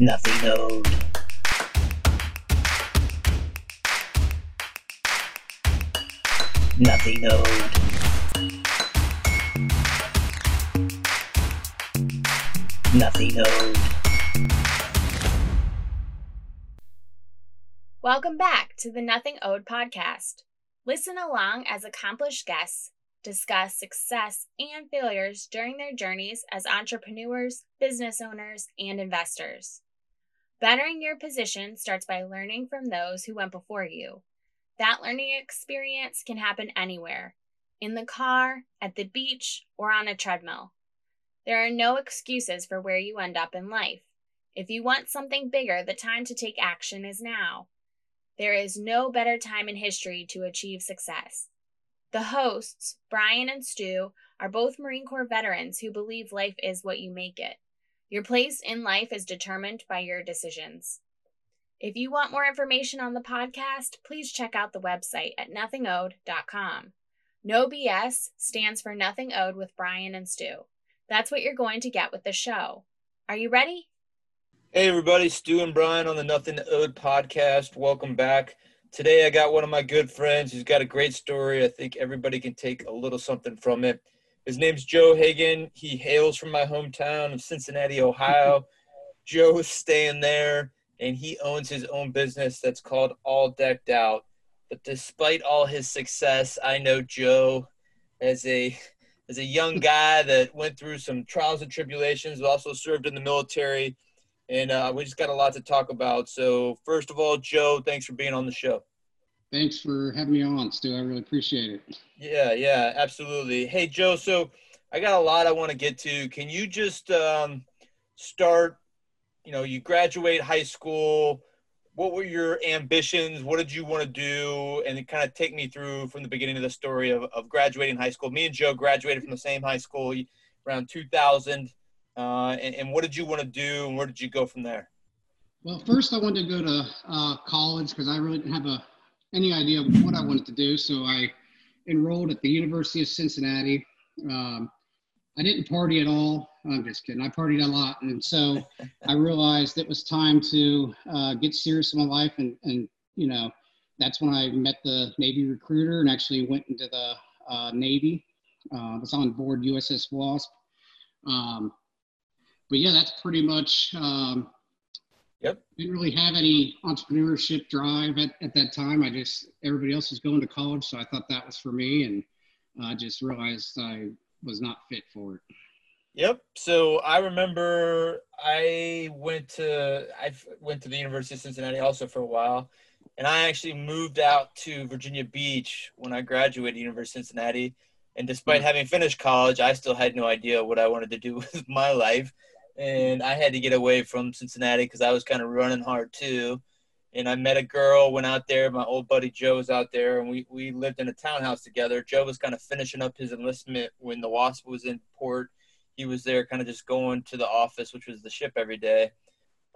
Nothing owed. Nothing owed. Nothing owed. Welcome back to the Nothing Owed podcast. Listen along as accomplished guests discuss success and failures during their journeys as entrepreneurs, business owners, and investors. Bettering your position starts by learning from those who went before you. That learning experience can happen anywhere in the car, at the beach, or on a treadmill. There are no excuses for where you end up in life. If you want something bigger, the time to take action is now. There is no better time in history to achieve success. The hosts, Brian and Stu, are both Marine Corps veterans who believe life is what you make it. Your place in life is determined by your decisions. If you want more information on the podcast, please check out the website at nothingowed.com. No BS stands for Nothing Owed with Brian and Stu. That's what you're going to get with the show. Are you ready? Hey, everybody, Stu and Brian on the Nothing Owed podcast. Welcome back. Today, I got one of my good friends who's got a great story. I think everybody can take a little something from it. His name's Joe Hagan. He hails from my hometown of Cincinnati, Ohio. Joe is staying there, and he owns his own business that's called All Decked Out. But despite all his success, I know Joe as a as a young guy that went through some trials and tribulations, also served in the military, and uh, we just got a lot to talk about. So, first of all, Joe, thanks for being on the show. Thanks for having me on, Stu. I really appreciate it. Yeah, yeah, absolutely. Hey, Joe, so I got a lot I want to get to. Can you just um, start? You know, you graduate high school. What were your ambitions? What did you want to do? And kind of take me through from the beginning of the story of, of graduating high school. Me and Joe graduated from the same high school around 2000. Uh, and, and, what did you want to do, and where did you go from there? Well, first I wanted to go to uh, college because I really didn't have a, any idea of what I wanted to do. So I enrolled at the University of Cincinnati. Um, I didn't party at all. I'm just kidding. I partied a lot, and so I realized it was time to uh, get serious in my life, and and you know, that's when I met the Navy recruiter and actually went into the uh, Navy. Uh, I was on board USS Wasp. Um, but yeah, that's pretty much. Um, yep. Didn't really have any entrepreneurship drive at, at that time. I just everybody else was going to college, so I thought that was for me, and I just realized I was not fit for it. Yep. So I remember I went to I went to the University of Cincinnati also for a while, and I actually moved out to Virginia Beach when I graduated University of Cincinnati. And despite mm-hmm. having finished college, I still had no idea what I wanted to do with my life and I had to get away from Cincinnati because I was kind of running hard too. And I met a girl, went out there. My old buddy Joe was out there, and we, we lived in a townhouse together. Joe was kind of finishing up his enlistment when the Wasp was in port. He was there, kind of just going to the office, which was the ship every day.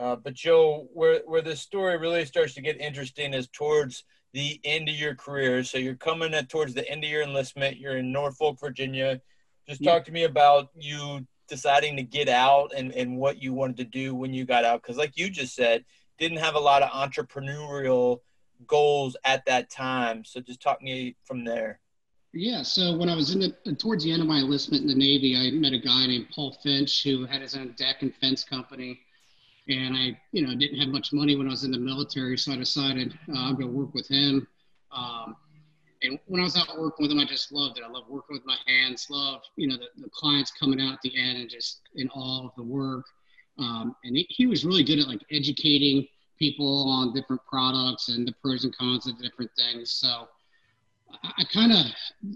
Uh, but Joe, where where the story really starts to get interesting is towards the end of your career. So you're coming at towards the end of your enlistment. You're in Norfolk, Virginia. Just talk to me about you deciding to get out and, and what you wanted to do when you got out? Because, like you just said, didn't have a lot of entrepreneurial goals at that time. So, just talk me from there. Yeah. So, when I was in the towards the end of my enlistment in the Navy, I met a guy named Paul Finch who had his own deck and fence company. And I, you know, didn't have much money when I was in the military, so I decided uh, I'll go work with him. Um, and when I was out working with him, I just loved it. I love working with my hands. Love, you know, the, the clients coming out at the end and just in all of the work. Um, and he, he was really good at like educating people on different products and the pros and cons of different things. So I, I kind of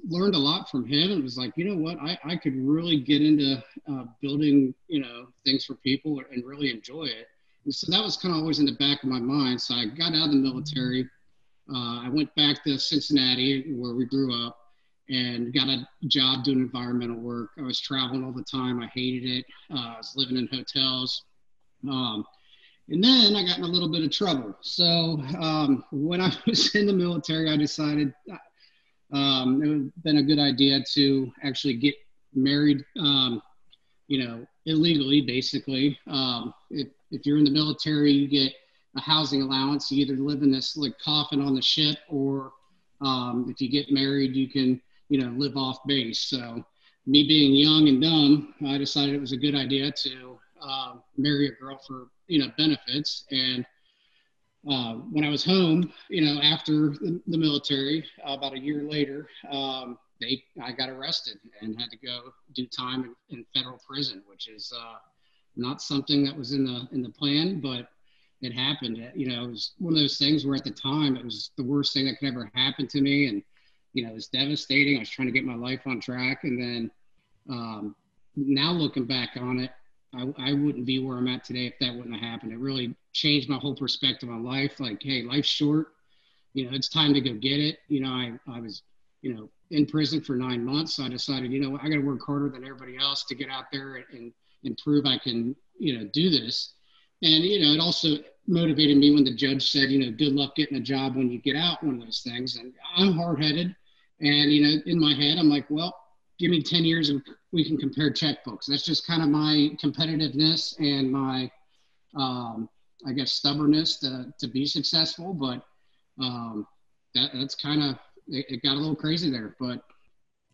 learned a lot from him. And it was like, you know what, I, I could really get into uh, building, you know, things for people and really enjoy it. And so that was kind of always in the back of my mind. So I got out of the military. Uh, I went back to Cincinnati, where we grew up, and got a job doing environmental work. I was traveling all the time. I hated it. Uh, I was living in hotels. Um, and then I got in a little bit of trouble. So um, when I was in the military, I decided um, it would have been a good idea to actually get married, um, you know, illegally, basically. Um, it, if you're in the military, you get a housing allowance. You either live in this like coffin on the ship, or um, if you get married, you can you know live off base. So me being young and dumb, I decided it was a good idea to uh, marry a girl for you know benefits. And uh, when I was home, you know, after the, the military, uh, about a year later, um, they I got arrested and had to go do time in, in federal prison, which is uh, not something that was in the in the plan, but it happened. You know, it was one of those things where at the time it was the worst thing that could ever happen to me, and you know, it was devastating. I was trying to get my life on track, and then um, now looking back on it, I, I wouldn't be where I'm at today if that wouldn't have happened. It really changed my whole perspective on life. Like, hey, life's short. You know, it's time to go get it. You know, I, I was, you know, in prison for nine months. So I decided, you know, I got to work harder than everybody else to get out there and, and prove I can, you know, do this. And, you know, it also motivated me when the judge said, you know, good luck getting a job when you get out, one of those things. And I'm hard headed. And, you know, in my head, I'm like, well, give me 10 years and we can compare checkbooks. That's just kind of my competitiveness and my, um, I guess, stubbornness to, to be successful. But um, that, that's kind of, it, it, got a little crazy there. But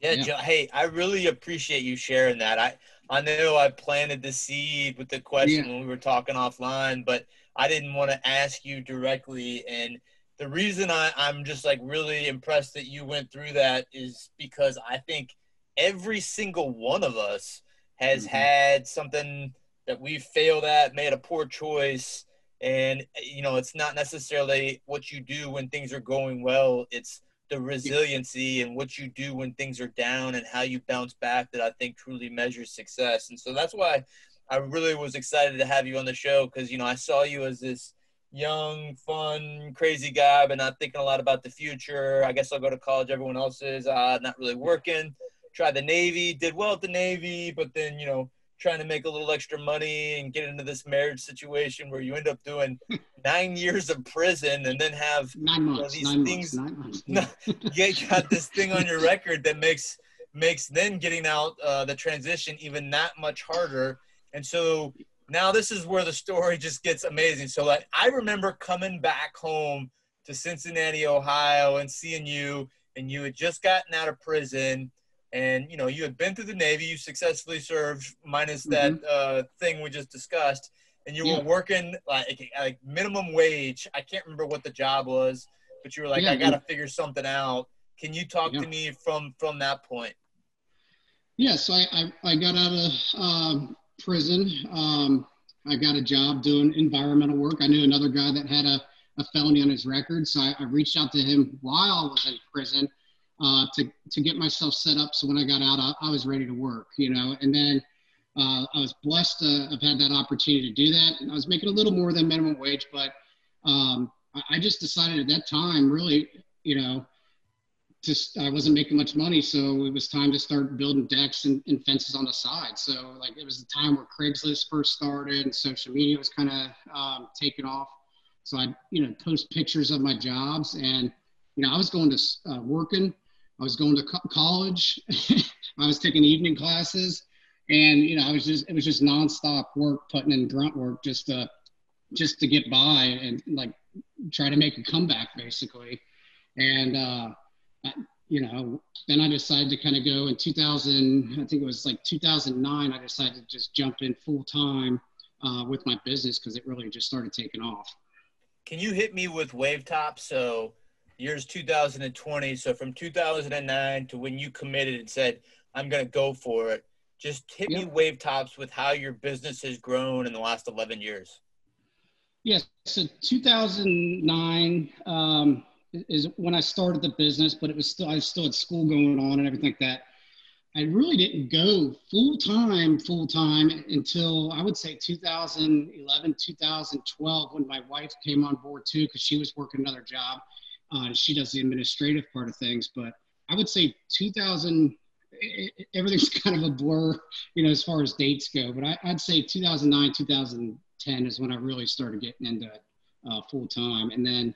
yeah, yeah. Joe, hey, I really appreciate you sharing that. I, I know I planted the seed with the question yeah. when we were talking offline, but I didn't want to ask you directly. And the reason I, I'm just like really impressed that you went through that is because I think every single one of us has mm-hmm. had something that we failed at, made a poor choice. And, you know, it's not necessarily what you do when things are going well. It's the resiliency and what you do when things are down and how you bounce back that I think truly measures success. And so that's why I really was excited to have you on the show because, you know, I saw you as this young, fun, crazy guy, but not thinking a lot about the future. I guess I'll go to college. Everyone else is uh, not really working. Tried the Navy, did well at the Navy, but then, you know, trying to make a little extra money and get into this marriage situation where you end up doing nine years of prison and then have months, you know, these nine things. Months, nine months. you got this thing on your record that makes makes then getting out uh, the transition even that much harder. And so now this is where the story just gets amazing. So like I remember coming back home to Cincinnati, Ohio, and seeing you, and you had just gotten out of prison and you know you had been through the navy you successfully served minus that mm-hmm. uh, thing we just discussed and you yeah. were working like like minimum wage. I can't remember what the job was but you were like yeah, i gotta figure something out. Can you talk yeah. to me from from that point? Yes I, I, I got out of um, prison. Um, i got a job doing environmental work. I knew another guy that had a, a felony on his record so I, I reached out to him while i was in prison uh, to to get myself set up. So when I got out, I, I was ready to work, you know. And then uh, I was blessed to have had that opportunity to do that. And I was making a little more than minimum wage, but um, I, I just decided at that time, really, you know, just I wasn't making much money, so it was time to start building decks and, and, fences on the side. So like it was the time where Craigslist first started and social media was kind of um, taking off. So I, you know, post pictures of my jobs, and you know, I was going to uh, working I was going to co- college. I was taking evening classes, and you know, I was just it was just nonstop work, putting in grunt work just to just to get by and like try to make a comeback basically. And uh, I, you know, then I decided to kind of go in 2000. I think it was like 2009. I decided to just jump in full time uh, with my business because it really just started taking off. Can you hit me with Wave Top? So year's 2020. So from 2009 to when you committed and said, I'm going to go for it, just hit yep. me wave tops with how your business has grown in the last 11 years. Yes. So 2009 um, is when I started the business, but it was still, I was still had school going on and everything like that. I really didn't go full time, full time until I would say 2011, 2012, when my wife came on board too, because she was working another job. Uh, she does the administrative part of things, but I would say 2000, it, everything's kind of a blur, you know, as far as dates go. But I, would say 2009, 2010 is when I really started getting into it uh, full time. And then,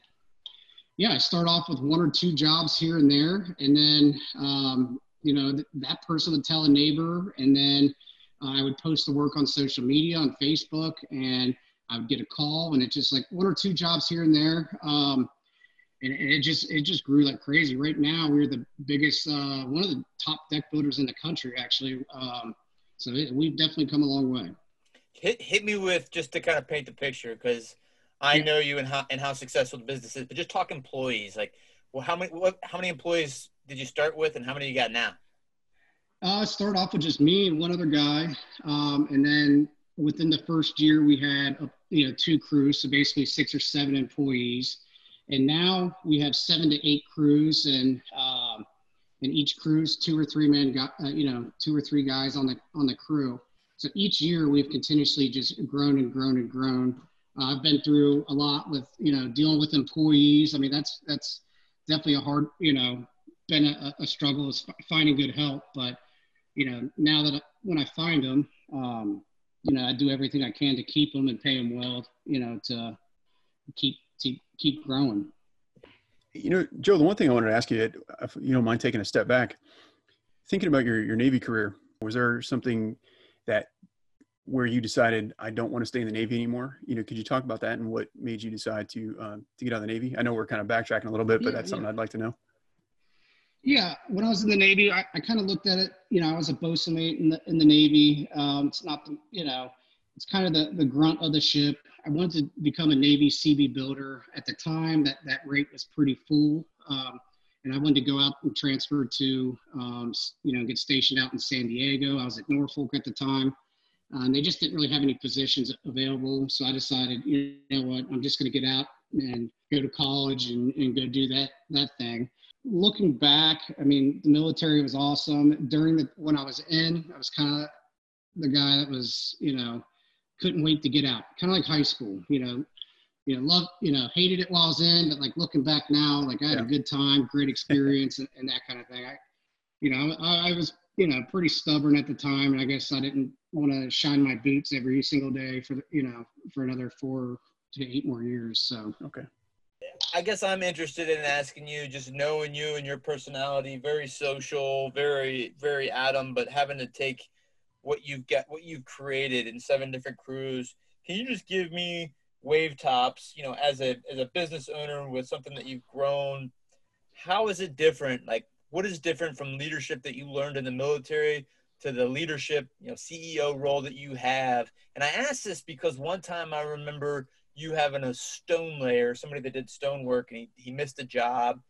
yeah, I start off with one or two jobs here and there. And then, um, you know, th- that person would tell a neighbor. And then uh, I would post the work on social media, on Facebook. And I would get a call, and it's just like one or two jobs here and there. Um, and it just it just grew like crazy. Right now, we're the biggest, uh, one of the top deck builders in the country, actually. Um, so it, we've definitely come a long way. Hit hit me with just to kind of paint the picture because I Yeah. know you and how and how successful the business is, but just talk employees. Like, well, how many what how many employees did you start with, and how many you got now? Uh, started off with just me and one other guy, um, and then within the first year we had uh, you know two crews, so basically six or seven employees, and now we have seven to eight crews, and um, and each crew's two or three men got uh, you know two or three guys on the on the crew. So each year we've continuously just grown and grown and grown. Uh, I've been through a lot with you know dealing with employees. I mean that's that's definitely a hard you know been a, a struggle is finding good help, but you know, now that I, when I find them, um, you know, I do everything I can to keep them and pay them well, you know, to keep to keep growing. You know, Joe, the one thing I wanted to ask you, if you don't mind taking a step back, thinking about your, your Navy career, was there something that where you decided I don't want to stay in the Navy anymore? You know, could you talk about that and what made you decide to uh, to get out of the Navy? I know we're kind of backtracking a little bit, but Yeah, that's something yeah. I'd like to know. Yeah, when I was in the Navy, I, I kind of looked at it. You know, I was a bosun mate in the in the Navy. Um, it's not, the, you know, it's kind of the the grunt of the ship. I wanted to become a Navy Seabee builder. At the time, that that rate was pretty full, um, and I wanted to go out and transfer to, um, you know, get stationed out in San Diego. I was at Norfolk at the time. Uh, and they just didn't really have any positions available. So I decided, you know what, I'm just going to get out and go to college and, and go do that that thing looking back, I mean, the military was awesome. During the when I was in, I was kind of the guy that was, you know, couldn't wait to get out. Kind of like high school, you know. You know, love, you know, hated it while I was in, but like looking back now, like I had Yeah. a good time, great experience, and, and that kind of thing. I, you know, I, I was, you know, pretty stubborn at the time, and I guess I didn't want to shine my boots every single day for, the, you know, for another four to eight more years. So, Okay. I guess I'm interested in asking you, just knowing you and your personality, very social, very, very Adam, but having to take what you've got, what you've created in seven different crews. Can you just give me wave tops, you know, as a as a business owner with something that you've grown, how is it different? Like what is different from leadership that you learned in the military to the leadership, you know, CEO role that you have? And I ask this because one time I remember you having a stone layer, somebody that did stone work, and he, he missed a job.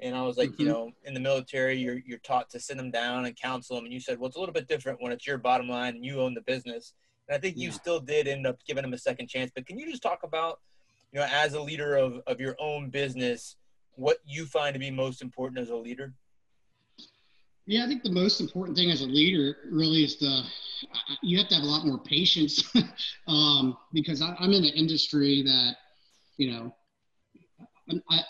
And I was like, you Mhm. know, in the military, you're you're taught to sit them down and counsel them. And you said, well, it's a little bit different when it's your bottom line and you own the business. And I think you still did end up giving them a second chance. But can you just talk about, you know, as a leader of of your own business, what you find to be most important as a leader? Yeah, I think the most important thing as a leader really is the you have to have a lot more patience um, because I, I'm in an industry that you know I,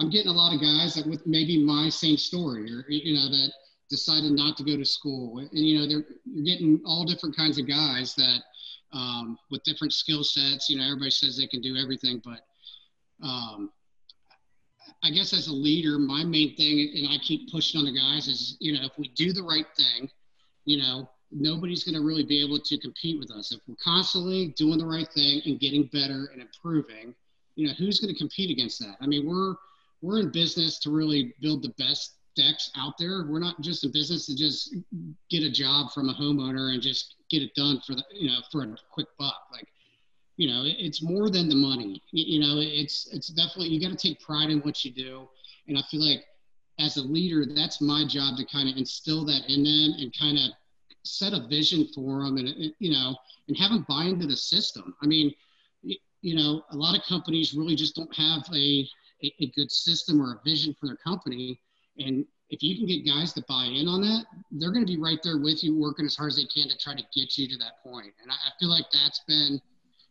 I'm getting a lot of guys that with maybe my same story or you know that decided not to go to school and you know they're you're getting all different kinds of guys that um, with different skill sets. You know, everybody says they can do everything, but um, I guess as a leader, my main thing, and I keep pushing on the guys, is you know if we do the right thing, you know nobody's going to really be able to compete with us if we're constantly doing the right thing and getting better and improving. You know who's going to compete against that? I mean, we're we're in business to really build the best decks out there. We're not just in business to just get a job from a homeowner and just get it done for the you know for a quick buck. Like you know, it's more than the money. You, know, it's it's definitely you got to take pride in what you do, and I feel like as a leader, that's my job to kind of instill that in them and kind of set a vision for them, and, you know, and have them buy into the system. I mean, you know, a lot of companies really just don't have a a, a good system or a vision for their company, and if you can get guys to buy in on that, they're going to be right there with you, working as hard as they can to try to get you to that point. And I, I feel like that's been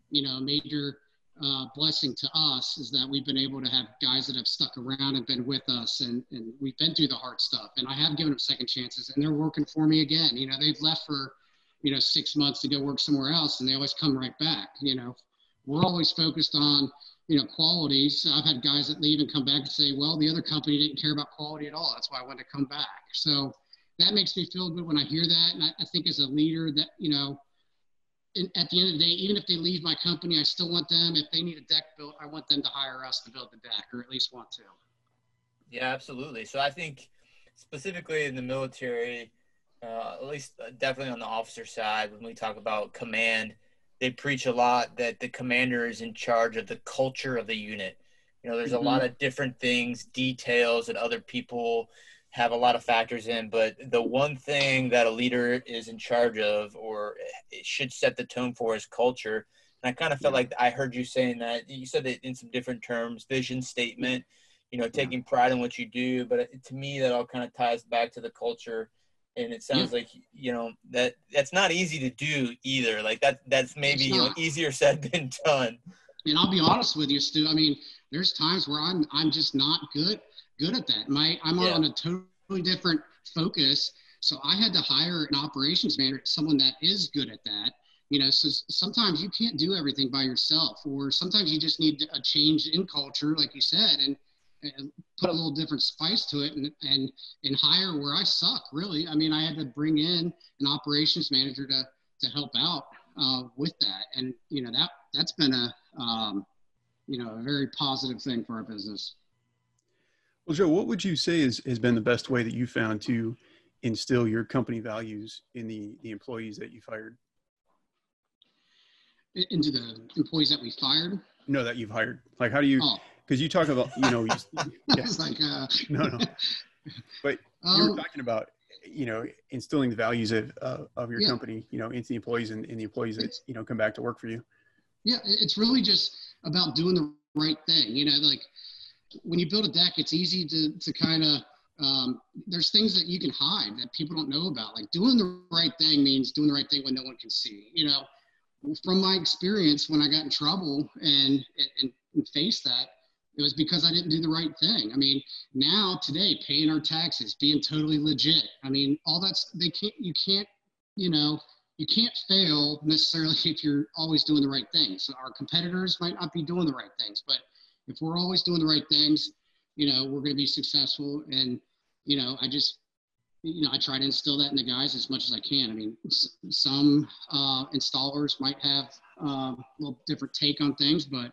you know, a major uh, blessing to us is that we've been able to have guys that have stuck around and been with us and, and we've been through the hard stuff and I have given them second chances and they're working for me again. You know, they've left for, you know, six months to go work somewhere else and they always come right back. You know, we're always focused on, you know, quality. So I've had guys that leave and come back and say, well, the other company didn't care about quality at all. That's why I wanted to come back. So that makes me feel good when I hear that. And I, I think as a leader that, you know, in, at the end of the day, even if they leave my company, I still want them. If they need a deck built, I want them to hire us to build the deck, or at least want to. Yeah, absolutely. So I think specifically in the military, uh, at least uh, definitely on the officer side, when we talk about command, they preach a lot that the commander is in charge of the culture of the unit. You know, there's Mhm. a lot of different things, details that other people have a lot of factors in, but the one thing that a leader is in charge of or it should set the tone for is culture. And I kind of felt Yeah. like I heard you saying that you said it in some different terms, vision statement, you know, taking pride in what you do. But to me, that all kind of ties back to the culture. And it sounds like you know that that's not easy to do either. Like that that's maybe you know, easier said than done. And I'll be honest with you, Stu. I mean, there's times where I'm I'm just not good good at that. My I'm Yeah. on a totally different focus. So I had to hire an operations manager, someone that is good at that. You know, so sometimes you can't do everything by yourself, or sometimes you just need a change in culture, like you said, and, and put a little different spice to it, and and and hire where I suck. Really, I mean, I had to bring in an operations manager to to help out uh, with that, and you know that that's been a um, you know a very positive thing for our business. Well, Joe, what would you say is, has been the best way that you found to instill your company values in the, the employees that you fired? Into the employees that we fired. No, that you've hired. Like, how do you, Oh, because you talk about, you know, you, yeah. it's like uh, no, no. But you were um, talking about, you know, instilling the values of, uh, of your Yeah. company, you know, into the employees and, and the employees that, It's- you know, come back to work for you. yeah, it's really just about doing the right thing. You know, like when you build a deck, it's easy to to kind of um, there's things that you can hide that people don't know about. Like doing the right thing means doing the right thing when no one can see. You know, from my experience, when I got in trouble and and, and faced that, it was because I didn't do the right thing. I mean, now today, paying our taxes, being totally legit. I mean, all that's they can't. You can't. You know, you can't fail necessarily if you're always doing the right things. So our competitors might not be doing the right things, but if we're always doing the right things, you know, we're going to be successful. And you know, I just, you know, I try to instill that in the guys as much as I can. I mean, some uh, installers might have um, a little different take on things, but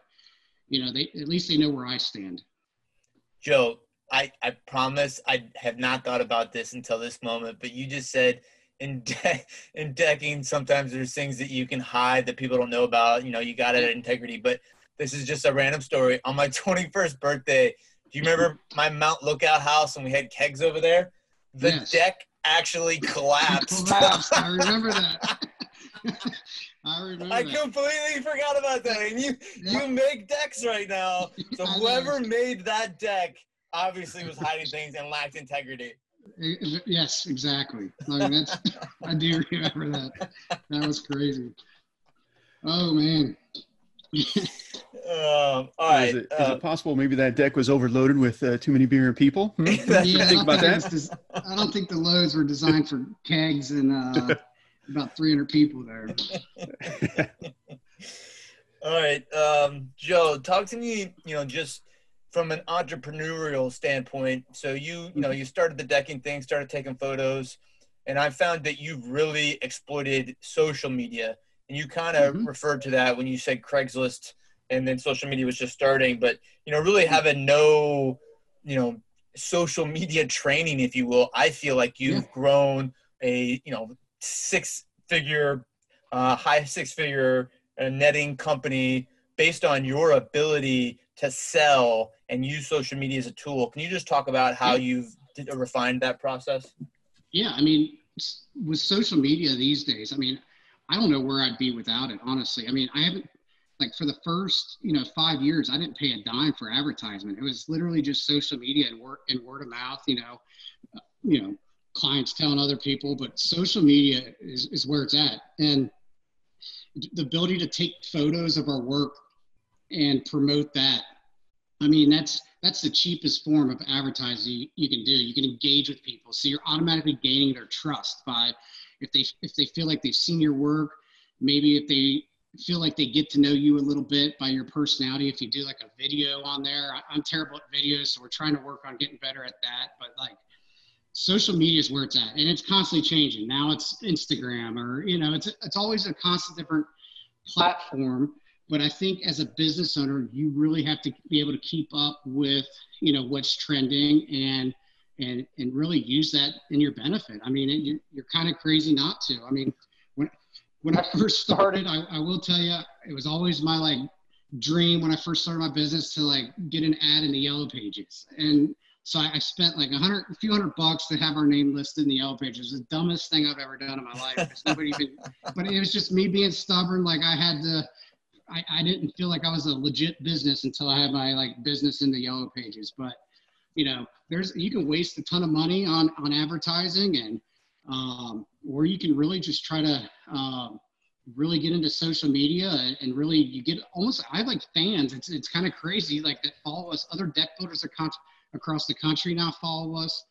you know, they at least they know where I stand. Joe, I, I promise I have not thought about this until this moment, but you just said in de- in decking sometimes there's things that you can hide that people don't know about. You know, you got it at integrity, but this is just a random story. On my 21st birthday, do you remember my Mount Lookout house and we had kegs over there? The Yes. deck actually collapsed. Collapsed. I remember that. I remember I that. completely forgot about that. And you Yeah. you make decks right now. So whoever made that deck obviously was hiding things and lacked integrity. Yes, exactly. I mean, that's, I do remember that. That was crazy. Oh man. Um, all is, right. it, is uh, it possible maybe that deck was overloaded with uh, too many beer and people? Hmm? That's- Yeah, I think don't about think that. des- I don't think the loads were designed for kegs and uh, about 300 people there. all right. Um, Joe, talk to me, you know, just from an entrepreneurial standpoint. So you, you know, you started the decking thing, started taking photos, and I found that you've really exploited social media. And you kind of Mhm. referred to that when you said Craigslist and then social media was just starting, but you know, really having no, you know, social media training, if you will, I feel like you've Yeah. grown a, you know, six figure, uh, high six figure uh, netting company based on your ability to sell and use social media as a tool. Can you just talk about how you've did, refined that process? Yeah, I mean, with social media these days, I mean, I don't know where I'd be without it, honestly. I mean, I haven't, like, for the first, you know, five years, I didn't pay a dime for advertisement. It was literally just social media and word, and word of mouth, you know, uh, you know, clients telling other people, but social media is, is where it's at. And the ability to take photos of our work and promote that I mean, that's that's the cheapest form of advertising you, can do. You can engage with people, so you're automatically gaining their trust by if they if they feel like they've seen your work, maybe if they feel like they get to know you a little bit by your personality. If you do like a video on there, I, I'm terrible at videos, so we're trying to work on getting better at that. But like social media is where it's at, and it's constantly changing. Now it's Instagram, or you know, it's it's always a constant different platform. But I think as a business owner, you really have to be able to keep up with you know what's trending and and and really use that in your benefit. I mean, you're, you're kind of crazy not to. I mean, when when I first started, I, I will tell you, it was always my like dream when I first started my business to like get an ad in the yellow pages. And so I, I spent like a hundred, a few hundred bucks to have our name listed in the yellow pages. The dumbest thing I've ever done in my life. nobody even, but it was just me being stubborn. Like I had to, I, I didn't feel like I was a legit business until I had my like business in the yellow pages. But you know, there's you can waste a ton of money on on advertising and um, or you can really just try to um, really get into social media and, and, really you get almost I have like fans. It's it's kind of crazy like that follow us. Other deck builders across the country now follow us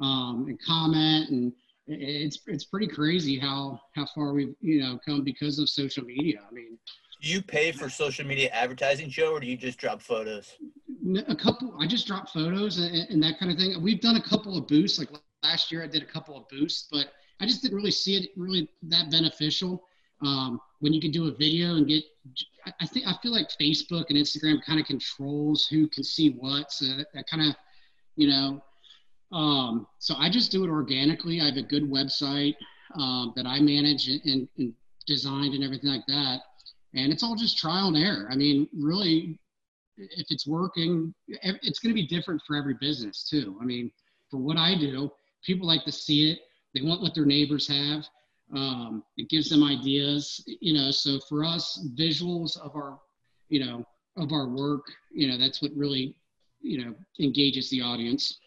um, and comment and it's it's pretty crazy how how far we've you know come because of social media. I mean, do you pay for social media advertising, Joe, or do you just drop photos? A couple. I just drop photos and, and that kind of thing. We've done a couple of boosts. Like last year, I did a couple of boosts, but I just didn't really see it really that beneficial um, when you can do a video and get i think i feel like facebook and instagram kind of controls who can see what. So that, that kind of you know um, so i just do it organically. I have a good website um, that i manage and, and, designed and everything like that. And it's all just trial and error. I mean really if it's working it's going to be different for every business too. I mean for what i do people like to see it. They want what their neighbors have um, it gives them ideas, you know. So for us, visuals of our, you know, of our work, you know, that's what really, you know, engages the audience.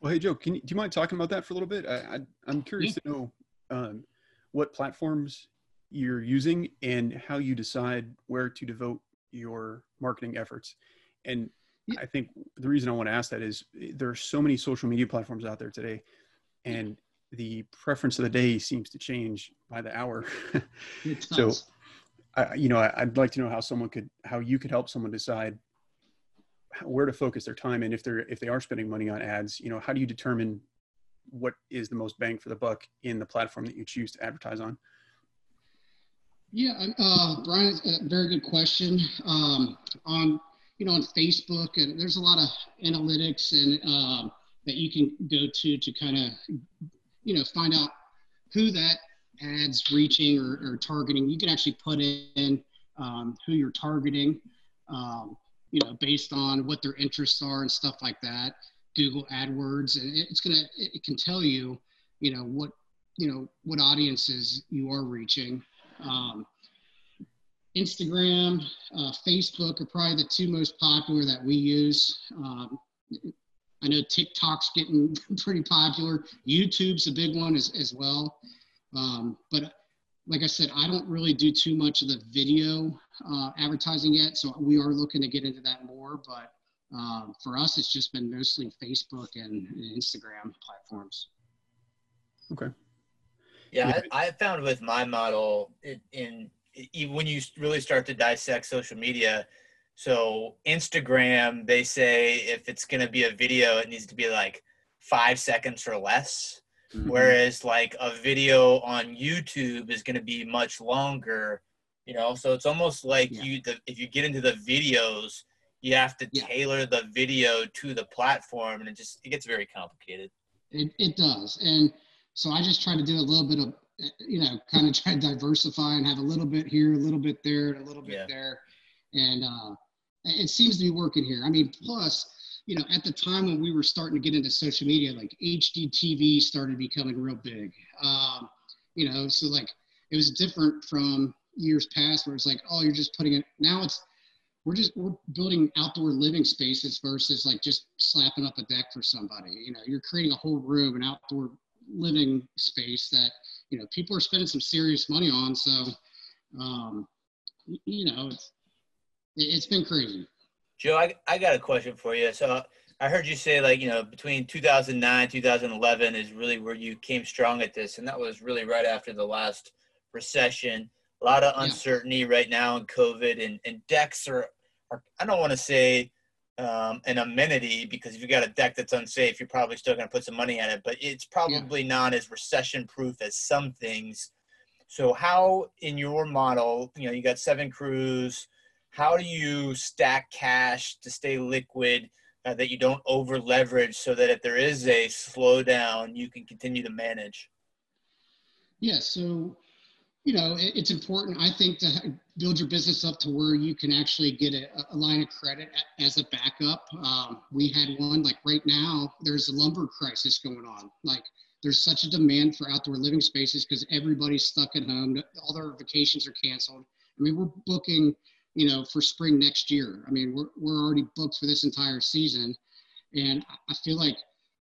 Well, hey Joe, can you, do you mind talking about that for a little bit? I, I am curious yeah. to know um, what platforms you're using and how you decide where to devote your marketing efforts. And. I think the reason I want to ask that is there are so many social media platforms out there today, and the preference of the day seems to change by the hour. so, I, you know, I, would like to know how someone could, how you could help someone decide where to focus their time and if they're if they are spending money on ads. You know, how do you determine what is the most bang for the buck in the platform that you choose to advertise on? Yeah, uh, Brian, a very good question. Um, on you know on Facebook, and there's a lot of analytics and uh, that you can go to to kind of you know, find out who that ad's reaching or, or targeting. You can actually put in um, who you're targeting, um, you know, based on what their interests are and stuff like that. Google AdWords, and it's gonna, it can tell you, you know, what, you know, what audiences you are reaching. Um, Instagram, uh, Facebook are probably the two most popular that we use. Um, I know TikTok's getting pretty popular. YouTube's a big one as, as well. Um, but like I said, I don't really do too much of the video uh, advertising yet, so we are looking to get into that more. But um, for us, it's just been mostly Facebook and, and Instagram platforms. Okay. Yeah, I, I, found with my model in, in when you really start to dissect social media, so Instagram, they say if it's going to be a video, it needs to be like five seconds or less. Mm-hmm. Whereas like a video on YouTube is going to be much longer, you know. So it's almost like yeah. you, the, if you get into the videos, you have to yeah. tailor the video to the platform, and it just it gets very complicated. It it does, and so I just try to do a little bit of, you know, kind of try to diversify and have a little bit here, a little bit there, and a little bit yeah. there, and uh, it seems to be working here. I mean, plus, you know, at the time when we were starting to get into social media, like HGTV started becoming real big. Um, you know, so like it was different from years past where it's like, oh, you're just putting it. Now it's we're just we're building outdoor living spaces versus like just slapping up a deck for somebody. You know, you're creating a whole room, an outdoor living space that you know people are spending some serious money on. So, um, you know, it's it's been crazy. Joe, I, I got a question for you. So I heard you say like, you know, between 2009, 2011 is really where you came strong at this. And that was really right after the last recession. A lot of uncertainty yeah. right now in COVID and, and decks are, are, I don't want to say um, an amenity because if you got a deck that's unsafe, you're probably still going to put some money on it, but it's probably yeah. not as recession proof as some things. So, how in your model, you know, you got seven crews, how do you stack cash to stay liquid uh, that you don't over leverage so that if there is a slowdown, you can continue to manage? Yeah, so you know, it's important, I think, to build your business up to where you can actually get a, a line of credit as a backup. Um, we had one like right now. There's a lumber crisis going on. Like, there's such a demand for outdoor living spaces because everybody's stuck at home. All their vacations are canceled. I mean, we're booking, you know, for spring next year. I mean, we're we're already booked for this entire season, and I feel like,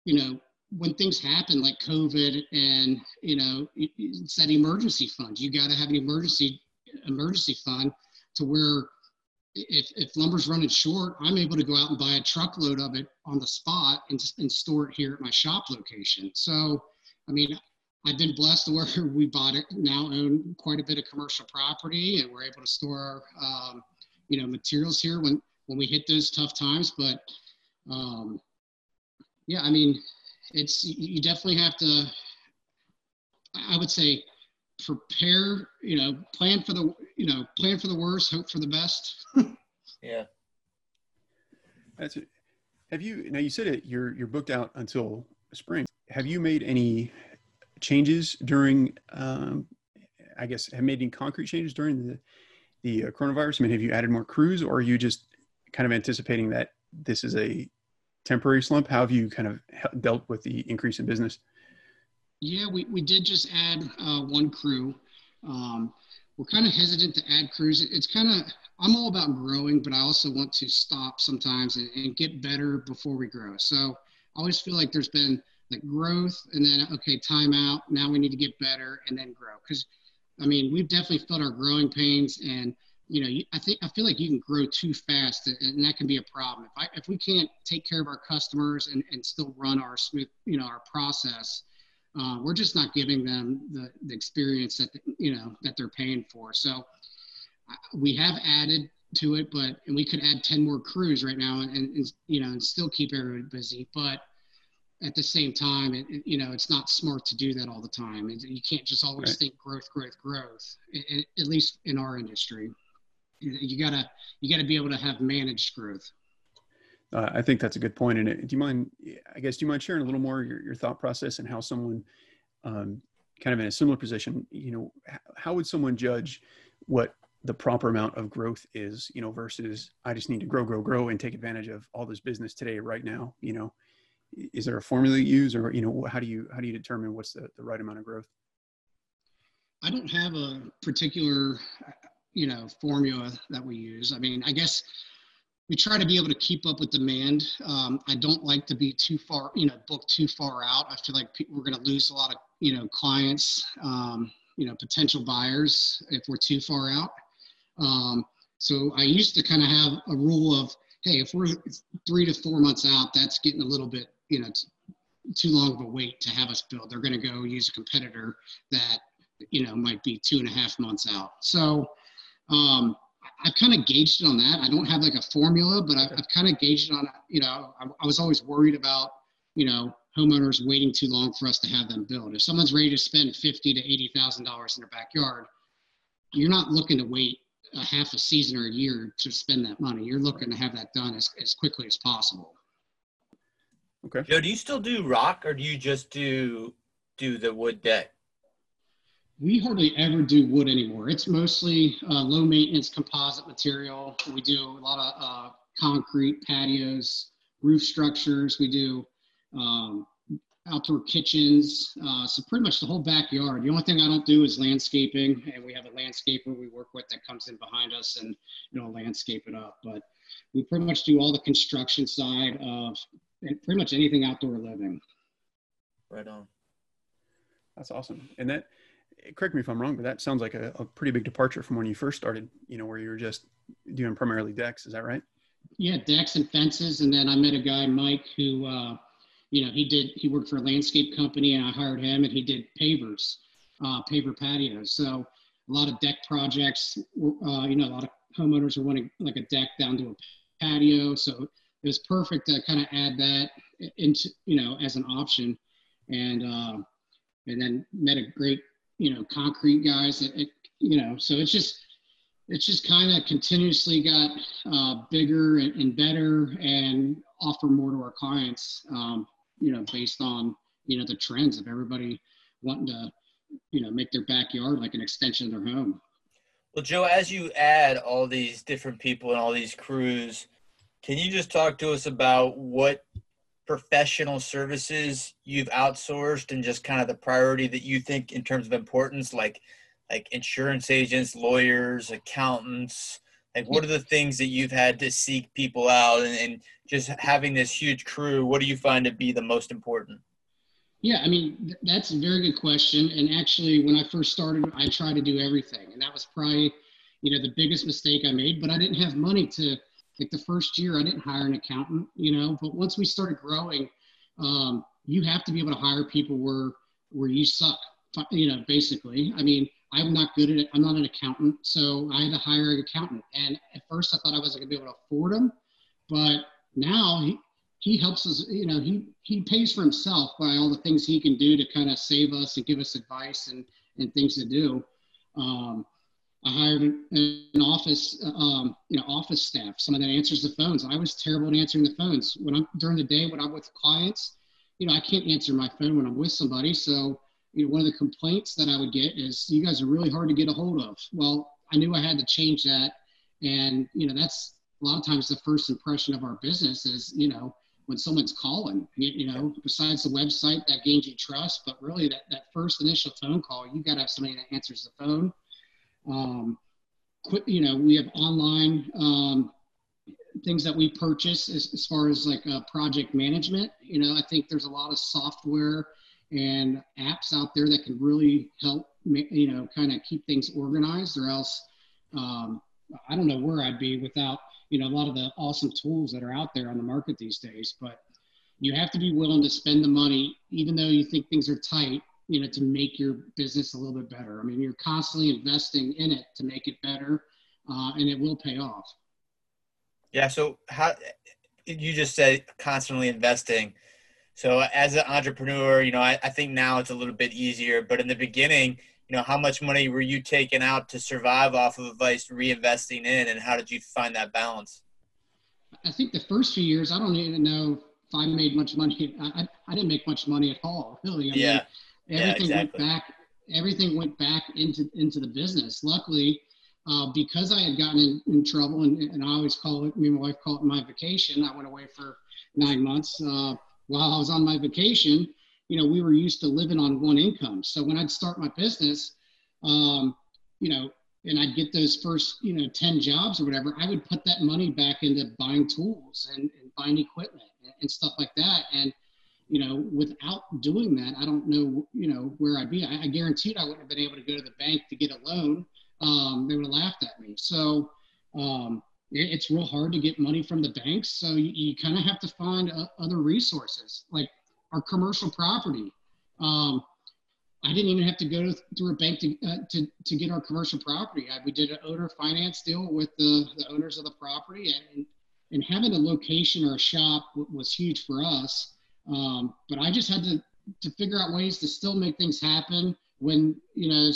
you know, when things happen like COVID and you know it's that emergency fund. You got to have an emergency emergency fund to where if if lumber's running short, I'm able to go out and buy a truckload of it on the spot and, and store it here at my shop location. So, I mean, I've been blessed to where we bought it now own quite a bit of commercial property and we're able to store um, you know materials here when when we hit those tough times. But um, yeah, I mean it's you definitely have to i would say prepare you know plan for the you know plan for the worst hope for the best. Yeah. That's it. Have you now you said it you're you're booked out until spring. Have you made any changes during um, i guess have made any concrete changes during the the uh, coronavirus i mean have you added more crews or are you just kind of anticipating that this is a temporary slump? How have you kind of dealt with the increase in business? Yeah, we, we did just add uh, one crew. Um, we're kind of hesitant to add crews. It's kind of, I'm all about growing, but I also want to stop sometimes and, and get better before we grow. So I always feel like there's been like growth and then, okay, time out. Now we need to get better and then grow. Because, I mean, we've definitely felt our growing pains and you know, I think I feel like you can grow too fast, and that can be a problem. If I if we can't take care of our customers and, and still run our smooth, you know, our process, uh, we're just not giving them the, the experience that you know that they're paying for. So we have added to it, but and we could add ten more crews right now, and, and you know, and still keep everybody busy. But at the same time, it, it, you know, it's not smart to do that all the time. It, you can't just always right. think growth, growth, growth. at least in our industry you gotta you gotta be able to have managed growth. Uh, I think that's a good point. And do you mind? I guess do you mind sharing a little more your, your thought process and how someone, um, kind of in a similar position, you know, how would someone judge what the proper amount of growth is, you know, versus I just need to grow, grow, grow, and take advantage of all this business today, right now. You know, is there a formula you use, or you know, how do you how do you determine what's the, the right amount of growth? I don't have a particular you know formula that we use. I mean, I guess we try to be able to keep up with demand. Um, I don't like to be too far, you know, book too far out. I feel like we're going to lose a lot of, you know, clients, um, you know, potential buyers if we're too far out. Um, so I used to kind of have a rule of, hey, if we're three to four months out, that's getting a little bit, you know, too long of a wait to have us build. They're going to go use a competitor that, you know, might be two and a half months out. So um, I've kind of gauged it on that. I don't have like a formula, but I've, I've kind of gauged it on, you know, I, I, was always worried about, you know, homeowners waiting too long for us to have them build. If someone's ready to spend fifty to eighty thousand dollars in their backyard, you're not looking to wait a half a season or a year to spend that money. You're looking to have that done as, as quickly as possible. Okay. Joe, do you still do rock or do you just do do the wood deck? we hardly ever do wood anymore. It's mostly uh, low maintenance composite material. We do a lot of uh, concrete patios, roof structures. We do um, outdoor kitchens. Uh, so pretty much the whole backyard. The only thing I don't do is landscaping, and we have a landscaper we work with that comes in behind us and you know landscape it up. But we pretty much do all the construction side of pretty much anything outdoor living. Right on. That's awesome. And that correct me if I'm wrong, but that sounds like a, a, pretty big departure from when you first started, you know, where you were just doing primarily decks. Is that right? Yeah, decks and fences. And then I met a guy, Mike, who, uh, you know, he did, he worked for a landscape company and I hired him and he did pavers, uh, paver patios. So a lot of deck projects, uh, you know, a lot of homeowners are wanting like a deck down to a patio. So it was perfect to kind of add that into you know as an option, and uh, and then met a great you know concrete guys. It, it, you know, so it's just it's just kind of continuously got uh, bigger and, and, better and offer more to our clients. Um, you know, based on you know the trends of everybody wanting to you know make their backyard like an extension of their home. Well, Joe, as you add all these different people and all these crews, can you just talk to us about what professional services you've outsourced and just kind of the priority that you think in terms of importance, like like insurance agents, lawyers, accountants? Like, what are the things that you've had to seek people out and, and just having this huge crew? What do you find to be the most important? Yeah, I mean, th- that's a very good question. And actually, when I first started, I tried to do everything. And that was probably, you know, the biggest mistake I made. But I didn't have money to, like the first year, I didn't hire an accountant, you know. But once we started growing, um, you have to be able to hire people where, where you suck, you know, basically. I mean, I'm not good at it. I'm not an accountant. So I had to hire an accountant. And at first, I thought I wasn't going to be able to afford them. But now he, he helps us, you know, he, he pays for himself by all the things he can do to kind of save us and give us advice and, and things to do. Um, I hired an, office, um, you know, office staff, someone that answers the phones. I was terrible at answering the phones when I'm during the day when I'm with clients. You know, I can't answer my phone when I'm with somebody. So, you know, one of the complaints that I would get is, "You guys are really hard to get a hold of." Well, I knew I had to change that, and you know, that's a lot of times the first impression of our business is, you know, when someone's calling, you, you, know, besides the website that gains you trust, but really that, that first initial phone call, you got to have somebody that answers the phone. Um, you know, we have online um, things that we purchase as, as far as like uh, project management. You know, I think there's a lot of software and apps out there that can really help, you know, kind of keep things organized or else um, I don't know where I'd be without you know a lot of the awesome tools that are out there on the market these days but you have to be willing to spend the money even though you think things are tight you know to make your business a little bit better i mean you're constantly investing in it to make it better uh, and it will pay off yeah so how you just said constantly investing so as an entrepreneur you know I, I think now it's a little bit easier but in the beginning you know, how much money were you taking out to survive off of advice reinvesting in, and how did you find that balance? I think the first few years, I don't even know if I made much money. I, I didn't make much money at all, really. I yeah. Mean, everything yeah, exactly. went back. Everything went back into into the business. Luckily, uh, because I had gotten in, in trouble, and, and, I always call it. Me and my wife call it my vacation. I went away for nine months. Uh, while I was on my vacation, you know, we were used to living on one income. So when I'd start my business, um, you know, and I'd get those first, you know, 10 jobs or whatever, I would put that money back into buying tools and, and buying equipment and, and, stuff like that. And, you know, without doing that, I don't know, you know, where I'd be. I, I guaranteed I wouldn't have been able to go to the bank to get a loan. Um, they would have laughed at me. So, um, it, it's real hard to get money from the banks. So you, you kind of have to find uh, other resources. Like our commercial property. Um, I didn't even have to go through a bank to, uh, to, to get our commercial property. I, we did an owner finance deal with the, the owners of the property, and, and having a location or a shop was huge for us. Um, but I just had to, to figure out ways to still make things happen when, you know,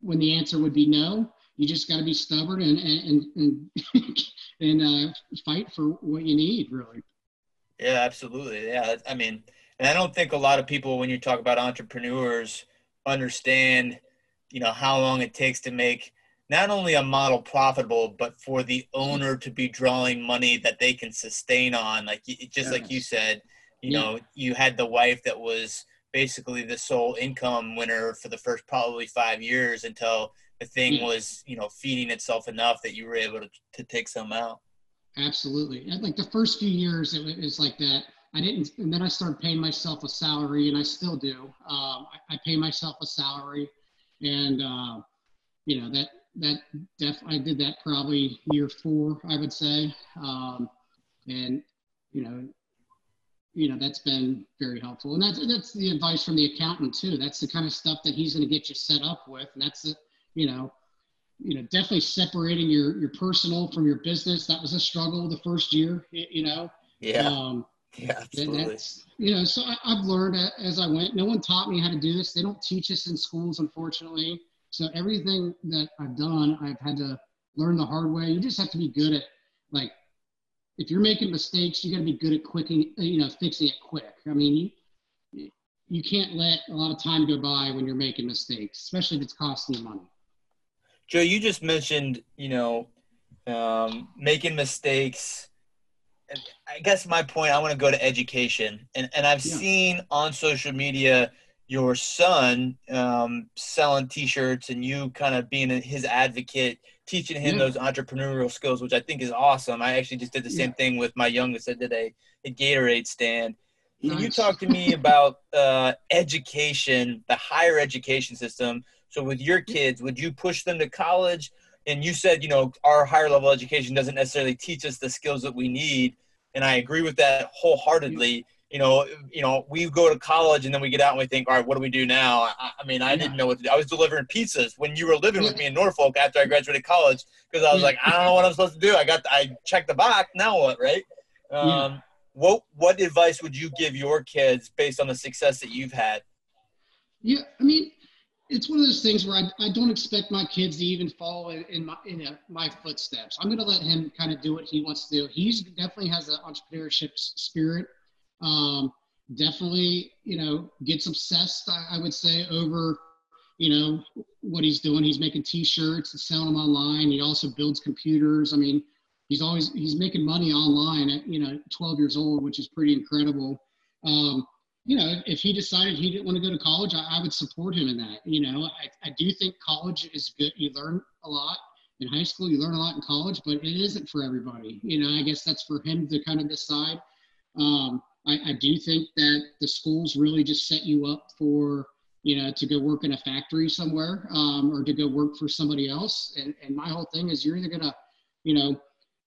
when the answer would be no. You just got to be stubborn and, and, and, and uh, fight for what you need, really. Yeah, absolutely. Yeah. I mean, and I don't think a lot of people, when you talk about entrepreneurs, understand, you know, how long it takes to make not only a model profitable, but for the owner to be drawing money that they can sustain on. Like just yes. like you said, you yeah. know, you had the wife that was basically the sole income winner for the first probably five years until the thing yeah. was, you know, feeding itself enough that you were able to, to take some out. Absolutely. Like the first few years, it was like that I didn't, and then I started paying myself a salary, and I still do. Um, I, I, pay myself a salary, and uh, you know that that def I did that probably year four, I would say, um, and you know, you know that's been very helpful, and that's that's the advice from the accountant too. That's the kind of stuff that he's going to get you set up with, and that's the, you know, you know, definitely separating your your personal from your business. That was a struggle the first year. You know, Yeah. um, Yeah. Absolutely. that's you know. So I, I've learned as I went. No one taught me how to do this. They don't teach us in schools, unfortunately. So everything that I've done, I've had to learn the hard way. You just have to be good at like if you're making mistakes, you got to be good at quicking, you know, fixing it quick. I mean, you, you can't let a lot of time go by when you're making mistakes, especially if it's costing you money. Joe, you just mentioned, you know, um, making mistakes. I guess my point, I want to go to education. And, and I've Yeah. seen on social media your son um, selling t shirts and you kind of being his advocate, teaching him Yeah. those entrepreneurial skills, which I think is awesome. I actually just did the same Yeah. thing with my youngest. I did a, a Gatorade stand. Can you talk to me about uh, education, the higher education system? So, with your kids, would you push them to college? And you said, you know, our higher level education doesn't necessarily teach us the skills that we need, and I agree with that wholeheartedly. You know, you know, we go to college and then we get out and we think, all right, what do we do now? I, I mean, I didn't know what to do. I was delivering pizzas when you were living with me in Norfolk after I graduated college because I was like, I don't know what I'm supposed to do. I got, I checked the box. Now what, right? Um, Yeah. What what advice would you give your kids based on the success that you've had? Yeah, I mean, it's one of those things where I, I don't expect my kids to even follow in, in my in uh my footsteps. I'm going to let him kind of do what he wants to do. He's definitely has an entrepreneurship spirit. Um, definitely, you know, gets obsessed. I, I would say over, you know, what he's doing. He's making T-shirts and selling them online. He also builds computers. I mean, he's always he's making money online at you know 12 years old, which is pretty incredible. Um, you know, if, he decided he didn't want to go to college, I, I would support him in that. You know, I, I do think college is good. You learn a lot in high school, you learn a lot in college, but it isn't for everybody. You know, I guess that's for him to kind of decide. Um, I, I do think that the schools really just set you up for, you know, to go work in a factory somewhere um, or to go work for somebody else. And, and my whole thing is you're either going to, you know,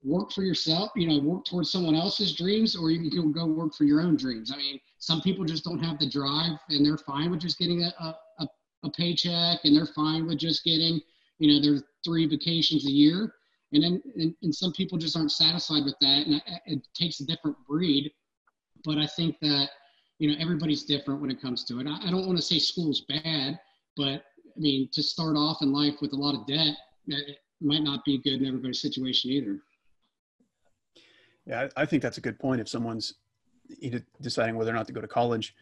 work for yourself, you know, work towards someone else's dreams, or you can go work for your own dreams. I mean, some people just don't have the drive and they're fine with just getting a, a, a, paycheck and they're fine with just getting, you know, their three vacations a year. And then, and, and some people just aren't satisfied with that. And I- it takes a different breed. But I think that, you know, everybody's different when it comes to it. I, I don't want to say school's bad, but I mean, to start off in life with a lot of debt, it might not be good in everybody's situation either. Yeah, I think that's a good point. If someone's deciding whether or not to go to college,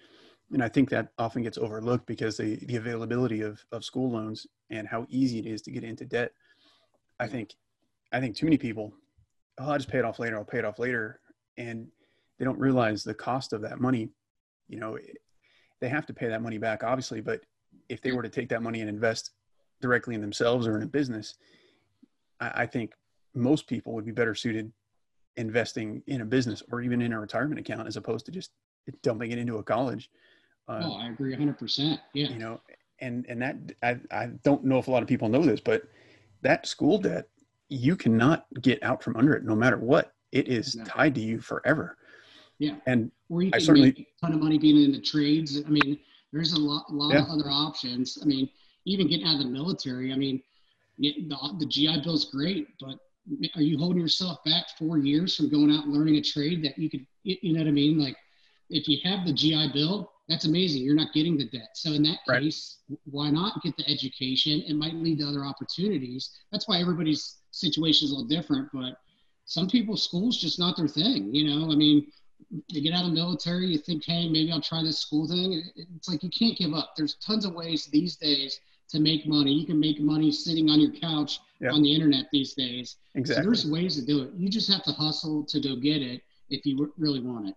and I think that often gets overlooked because the, the availability of, of school loans and how easy it is to get into debt. I think, I think too many people, oh, I'll just pay it off later. I'll pay it off later, and they don't realize the cost of that money. You know, they have to pay that money back, obviously, but if they were to take that money and invest directly in themselves or in a business, I, I think most people would be better suited investing in a business or even in a retirement account as opposed to just dumping it into a college. Uh, Oh, I agree 100%. Yeah. you know, and and that I I don't know if a lot of people know this, but that school debt you cannot get out from under it no matter what. It is No. tied to you forever. Yeah. And Or you I can certainly- make a ton of money being in the trades. I mean, there's a lot, lot of other options. I mean, even getting out of the military. I mean, the, the GI Bill is great, but are you holding yourself back four years from going out and learning a trade that you could, you you know what I mean? Like, if you have the GI Bill, that's amazing. You're not getting the debt. So in that Right. case, why not get the education? It might lead to other opportunities. That's why everybody's situation is a little different. But some people's school's just not their thing. You know, I mean, you get out of the military, you think, hey, maybe I'll try this school thing. It's like you can't give up. There's tons of ways these days to make money. You can make money sitting on your couch Yeah. on the internet these days. exactly. So there's ways to do it. You just have to hustle to go get it if you really want it.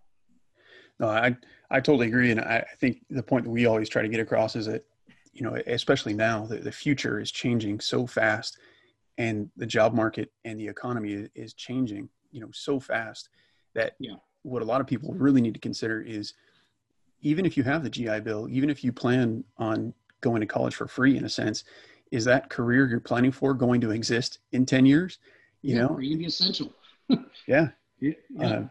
No, I I totally agree, and I, I think the point that we always try to get across is that you know, especially now, the, the future is changing so fast, and the job market and the economy is, is changing, you know, so fast that Yeah. What a lot of people really need to consider is even if you have the GI Bill, even if you plan on going to college for free, in a sense, is that career you're planning for going to exist in ten years? You Yeah, know, or you can be essential. yeah. Yeah. Uh,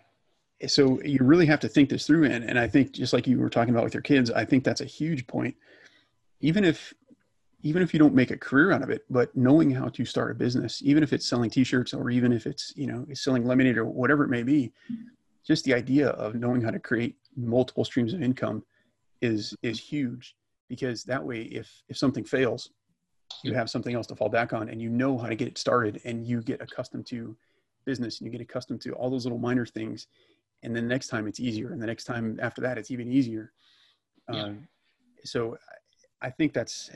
so you really have to think this through and, and i think just like you were talking about with your kids i think that's a huge point even if even if you don't make a career out of it, but knowing how to start a business, even if it's selling t-shirts or even if it's, you know, selling lemonade or whatever it may be, just the idea of knowing how to create multiple streams of income is is huge because that way if if something fails, you have something else to fall back on and you know how to get it started and you get accustomed to business and you get accustomed to all those little minor things. And then the next time it's easier and the next time after that it's even easier. Yeah. um, so i think that's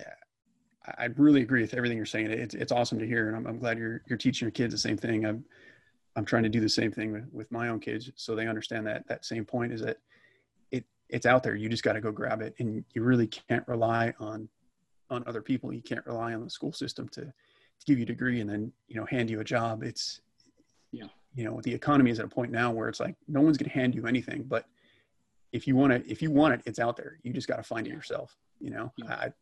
i really agree with everything you're saying. It's, it's awesome to hear and I'm, I'm glad you're, you're teaching your kids the same thing. I'm i'm trying to do the same thing with, with my own kids so they understand that that same point is that it it's out there you just got to go grab it and you really can't rely on on other people you can't rely on the school system to, to give you a degree and then you know hand you a job it's Yeah. you know the economy is at a point now where it's like no one's going to hand you anything but if you want it if you want it it's out there you just got to find it yourself you know Yeah. i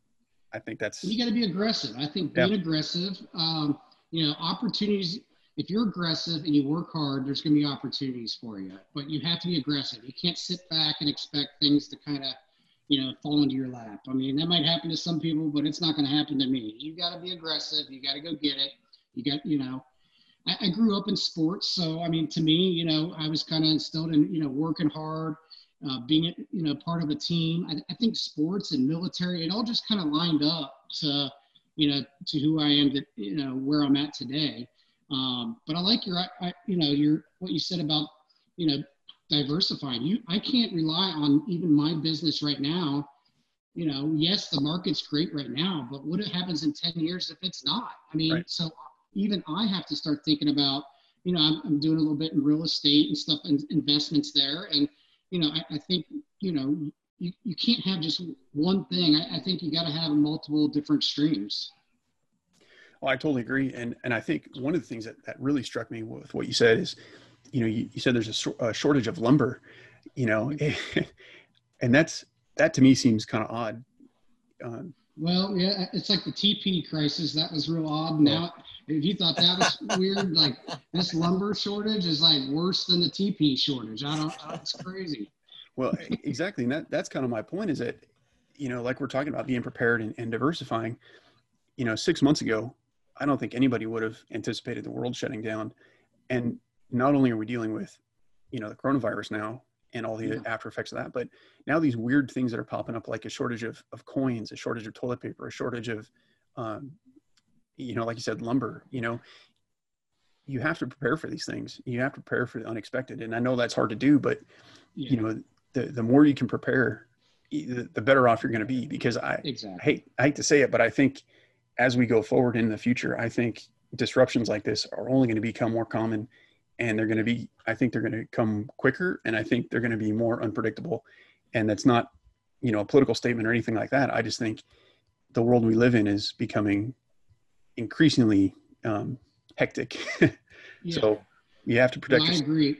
i think that's you got to be aggressive. I think being aggressive, um, you know, opportunities. If you're aggressive and you work hard, there's going to be opportunities for you. But you have to be aggressive. You can't sit back and expect things to kind of, you know, fall into your lap. I mean, that might happen to some people, but it's not going to happen to me. You got to be aggressive. You got to go get it. You got, you know, I, I grew up in sports, so I mean, to me, you know, I was kind of instilled in, you know, working hard, uh, being, you know, part of a team. I, I think sports and military, it all just kind of lined up to, you know, to who I am, that you know, where I'm at today. Um, but I like your, I, you know, your what you said about, you know, diversifying. You, I can't rely on even my business right now. You know, yes, the market's great right now, but what happens in 10 years if it's not? I mean, Right. so even I have to start thinking about, you know, I'm, I'm doing a little bit in real estate and stuff and investments there. And, you know, I, I think, you know, you, you can't have just one thing. I, I think you got to have multiple different streams. Well, I totally agree, and and I think one of the things that, that really struck me with what you said is, you know, you, you said there's a, a shortage of lumber, you know, and that's that to me seems kind of odd. Um, Well, yeah, it's like the TP crisis. That was real odd. Now, if you thought that was weird, like this lumber shortage is like worse than the TP shortage. I don't. It's crazy. well, exactly, and that that's kind of my point is that, you know, like we're talking about being prepared and, and diversifying. You know, six months ago, I don't think anybody would have anticipated the world shutting down, and not only are we dealing with, you know, the coronavirus now and all the Yeah. after effects of that, but now these weird things that are popping up, like a shortage of, of coins, a shortage of toilet paper, a shortage of, um, you know, like you said, lumber, you know, you have to prepare for these things. You have to prepare for the unexpected. And I know that's hard to do, but Yeah, you know, the, the more you can prepare, the, the better off you're going to be because I, I hate, I hate to say it, but I think as we go forward in the future, I think disruptions like this are only going to become more common and they're going to be, I think they're going to come quicker and I think they're going to be more unpredictable. And that's not, you know, a political statement or anything like that. I just think the world we live in is becoming increasingly um, hectic. Yeah. so you have to protect No, I agree.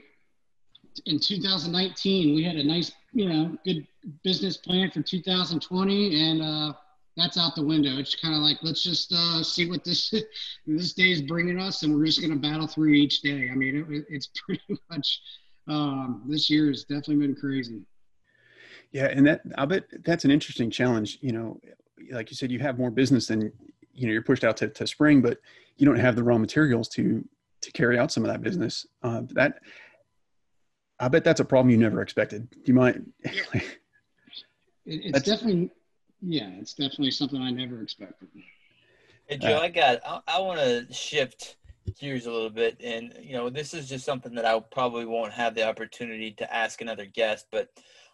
In 2019, we had a nice, you know, good business plan for 2020, and uh, that's out the window. It's kind of like let's just uh, see what this this day is bringing us, and we're just going to battle through each day. I mean, it, it's pretty much um, this year has definitely been crazy. Yeah, and that I bet that's an interesting challenge. You know, like you said, you have more business than you know. You're pushed out to, to spring, but you don't have the raw materials to to carry out some of that business. Uh, that I bet that's a problem you never expected. Do you mind? It, it's definitely, yeah, it's definitely something I never expected. Hey Joe, Uh, I got. I, I want to shift gears a little bit, and you know, this is just something that I probably won't have the opportunity to ask another guest. But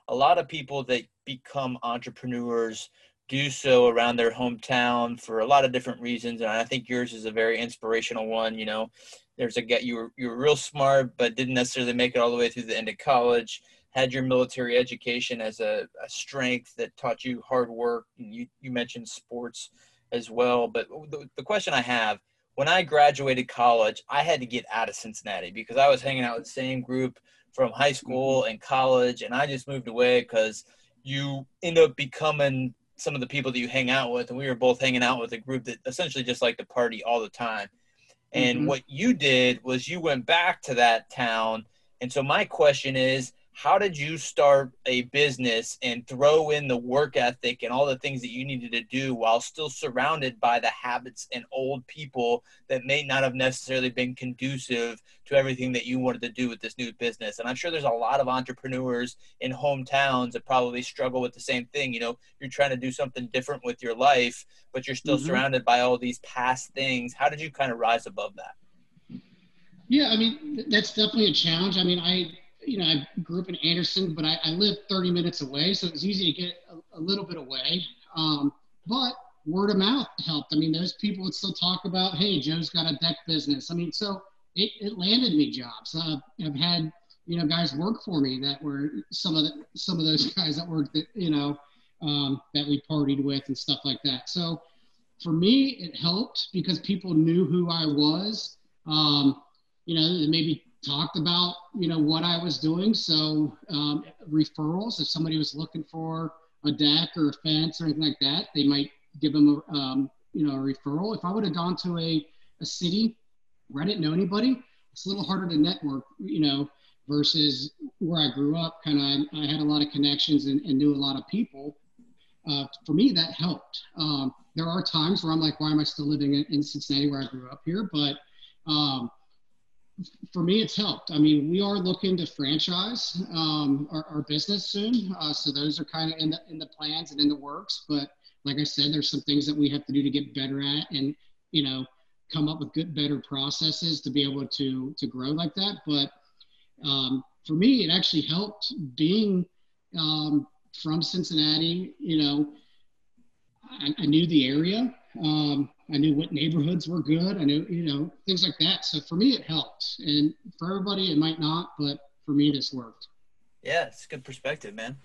a lot of people that become entrepreneurs do so around their hometown for a lot of different reasons, and I think yours is a very inspirational one. You know, there's a guy you were you were real smart, but didn't necessarily make it all the way through the end of college. Had your military education as a, a strength that taught you hard work. You you mentioned sports as well. But the, the question I have when I graduated college, I had to get out of Cincinnati because I was hanging out with the same group from high school and college, and I just moved away because you end up becoming some of the people that you hang out with, and we were both hanging out with a group that essentially just like to party all the time. And Mhm. what you did was you went back to that town. And so my question is, how did you start a business and throw in the work ethic and all the things that you needed to do while still surrounded by the habits and old people that may not have necessarily been conducive to everything that you wanted to do with this new business and i'm sure there's a lot of entrepreneurs in hometowns that probably struggle with the same thing you know you're trying to do something different with your life but you're still Mhm. surrounded by all these past things how did you kind of rise above that Yeah, I mean that's definitely a challenge. I mean, I you know I grew up in Anderson, but I, I live 30 minutes away, so it was easy to get a, a little bit away. Um, but word of mouth helped. I mean, those people would still talk about, hey, Joe's got a deck business. I mean, so it, it landed me jobs. Uh, I've had you know guys work for me that were some of the some of those guys that worked that you know um, that we partied with and stuff like that. So for me, it helped because people knew who I was. Um, you know, maybe talked about, you know, what I was doing. So um, referrals, if somebody was looking for a deck or a fence or anything like that, they might give them a, um, you know, a referral. If I would have gone to a, a city where I didn't know anybody, it's a little harder to network, you know, versus where I grew up. Kind of, I had a lot of connections and, and knew a lot of people. Uh, for me, that helped. Um, there are times where I'm like, why am I still living in, in Cincinnati where I grew up here? But um, for me, it's helped. I mean, we are looking to franchise um, our, our business soon, uh, so those are kind of in the in the plans and in the works. But like I said, there's some things that we have to do to get better at, and you know, come up with good, better processes to be able to to grow like that. But um, for me, it actually helped being um, from Cincinnati. You know, I, I knew the area. Um, I knew what neighborhoods were good. I knew, you know, things like that. So for me, it helped. And for everybody, it might not, but for me, this worked. yeah it's a good perspective man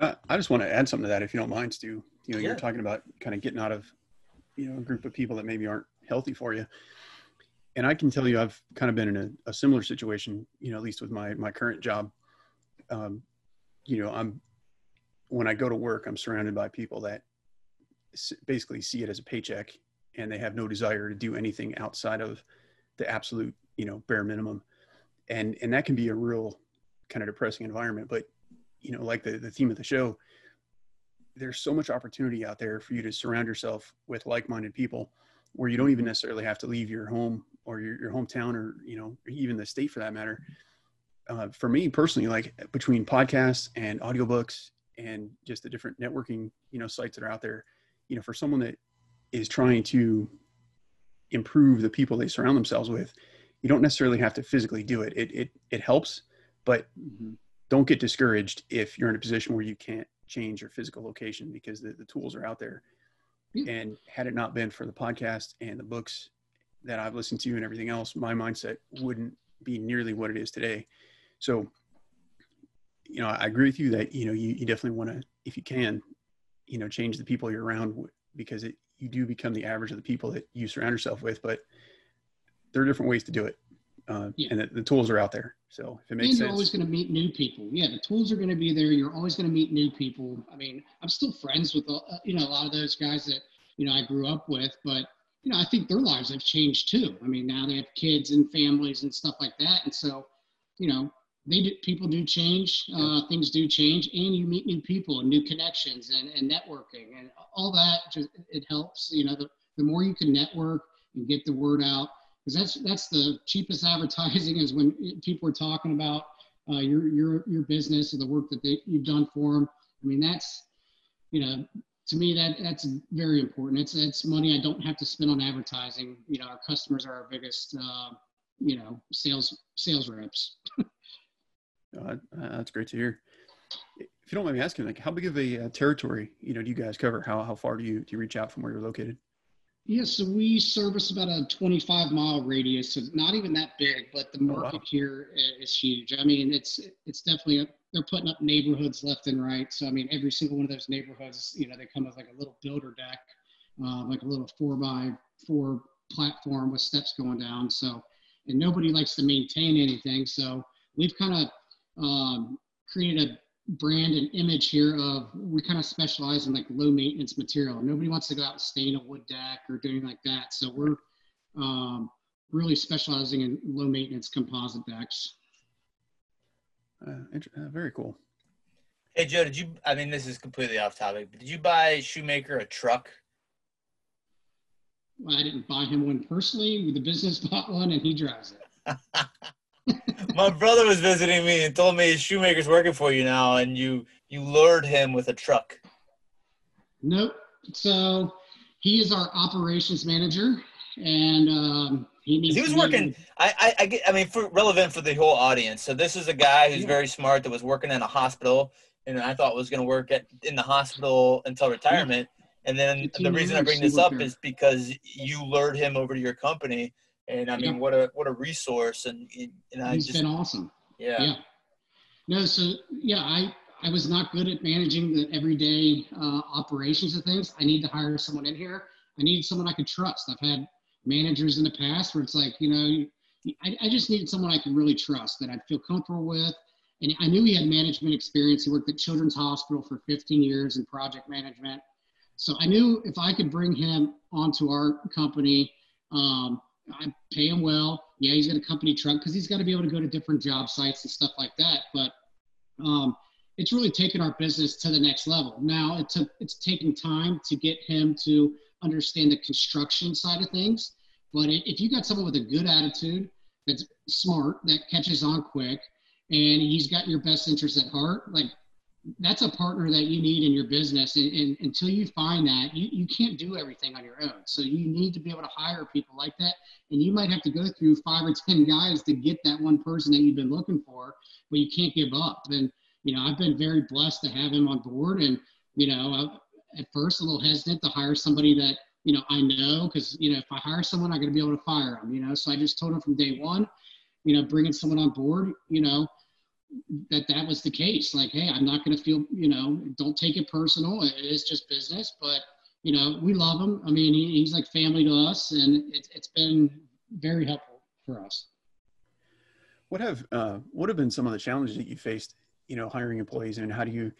Uh, I just want to add something to that, if you don't mind, Stu. You know, Yeah. you're talking about kind of getting out of, you know, a group of people that maybe aren't healthy for you. And I can tell you, I've kind of been in a, a similar situation. You know, at least with my my current job. Um, you know, I'm when I go to work, I'm surrounded by people that s- basically see it as a paycheck, and they have no desire to do anything outside of the absolute, you know, bare minimum. And and that can be a real kind of depressing environment. But you know, like the, the theme of the show, there's so much opportunity out there for you to surround yourself with like-minded people where you don't even necessarily have to leave your home or your, your hometown or, you know, even the state for that matter. Uh, for me personally, like between podcasts and audiobooks and just the different networking, you know, sites that are out there, you know, for someone that is trying to improve the people they surround themselves with, you don't necessarily have to physically do it. It, it, it helps, but mm-hmm. don't get discouraged if you're in a position where you can't change your physical location because the, the tools are out there. Yeah. And had it not been for the podcast and the books that I've listened to and everything else, my mindset wouldn't be nearly what it is today. So, you know, I agree with you that, you know, you, you definitely want to, if you can, you know, change the people you're around because it, you do become the average of the people that you surround yourself with, but there are different ways to do it. Uh, Yeah. and the, the tools are out there. So if it makes and you're sense. always going to meet new people. Yeah, the tools are going to be there. You're always going to meet new people. I mean, I'm still friends with uh, you know a lot of those guys that you know I grew up with, but you know I think their lives have changed too. I mean, now they have kids and families and stuff like that, and so you know they do, people do change, uh, things do change, and you meet new people and new connections and, and networking and all that. Just it helps. You know, the the more you can network and get the word out because that's that's the cheapest advertising is when people are talking about uh, your your your business or the work that they, you've done for them. I mean, that's you know, to me that that's very important. It's it's money I don't have to spend on advertising. You know, our customers are our biggest uh, you know sales sales reps. Uh, that's great to hear. If you don't mind me asking, like, how big of a uh, territory, you know, do you guys cover? How how far do you do you reach out from where you're located? Yeah, so we service about a 25 mile radius, so not even that big, but the Oh, wow. market here is huge. I mean, it's it's definitely a, they're putting up neighborhoods left and right. So I mean, every single one of those neighborhoods, you know, they come with like a little builder deck, uh, like a little four by four platform with steps going down. So and nobody likes to maintain anything, so we've kind of um, created a brand and image here of we kind of specialize in like low maintenance material. Nobody wants to go out and stain a wood deck or doing like that. So we're um, really specializing in low maintenance composite decks. Uh, uh, very cool. Hey Joe, did you? I mean, this is completely off topic, but did you buy Shoemaker a truck? Well, I didn't buy him one personally. The business bought one, and he drives it. My brother was visiting me and told me his Shoemaker's working for you now, and you you lured him with a truck. Nope. So he is our operations manager, and um, he needs. He was working. I, I, I get. I mean, for relevant for the whole audience. So this is a guy who's Yeah. very smart that was working in a hospital, and I thought was going to work at in the hospital until retirement. And then the reason I bring this up there. is because you lured him over to your company, and I mean, Yeah. what a what a resource, and and I He's just been awesome. yeah. Yeah. No, so yeah, I I was not good at managing the everyday uh, operations of things. I need to hire someone in here. I need someone I could trust. I've had managers in the past where it's like, you know, I, I just needed someone I could really trust that I'd feel comfortable with. And I knew he had management experience. He worked at Children's Hospital for 15 years in project management. So I knew if I could bring him onto our company, um, I pay him well. Yeah, he's got a company truck because he's got to be able to go to different job sites and stuff like that. But um, it's really taken our business to the next level. Now it took it's taking time to get him to understand the construction side of things. But if you got someone with a good attitude, that's smart, that catches on quick, and he's got your best interest at heart, like that's a partner that you need in your business. And, and until you find that, you, you can't do everything on your own. So you need to be able to hire people like that. And you might have to go through five or 10 guys to get that one person that you've been looking for, but you can't give up. And, you know, I've been very blessed to have him on board. And, you know, I, at first a little hesitant to hire somebody that, you know, I know, because, you know, if I hire someone, I'm going to be able to fire them, you know. So I just told him from day one, you know, bringing someone on board, you know, that that was the case. Like, hey, I'm not going to feel, you know, don't take it personal. It is just business, but you know, we love him. I mean, he, he's like family to us, and it's it's been very helpful for us. What have uh, what have been some of the challenges that you faced? You know, hiring employees, and how do you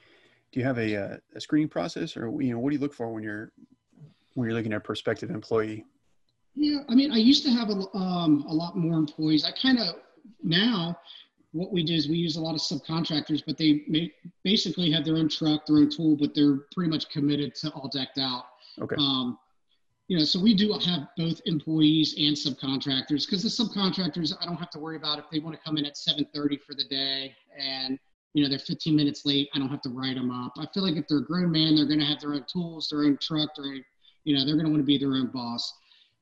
do you have a, uh, a screening process, or you know, what do you look for when you're when you're looking at a prospective employee? Yeah, I mean, I used to have a, um, a lot more employees. I kind of now what we do is we use a lot of subcontractors, but they may, basically have their own truck, their own tool, but they're pretty much committed to all decked out. Okay. Um, you know, so we do have both employees and subcontractors because the subcontractors, I don't have to worry about if they want to come in at 7:30 for the day and you know they're 15 minutes late. I don't have to write them up. I feel like if they're a grown man, they're going to have their own tools, their own truck, their own, you know, they're going to want to be their own boss.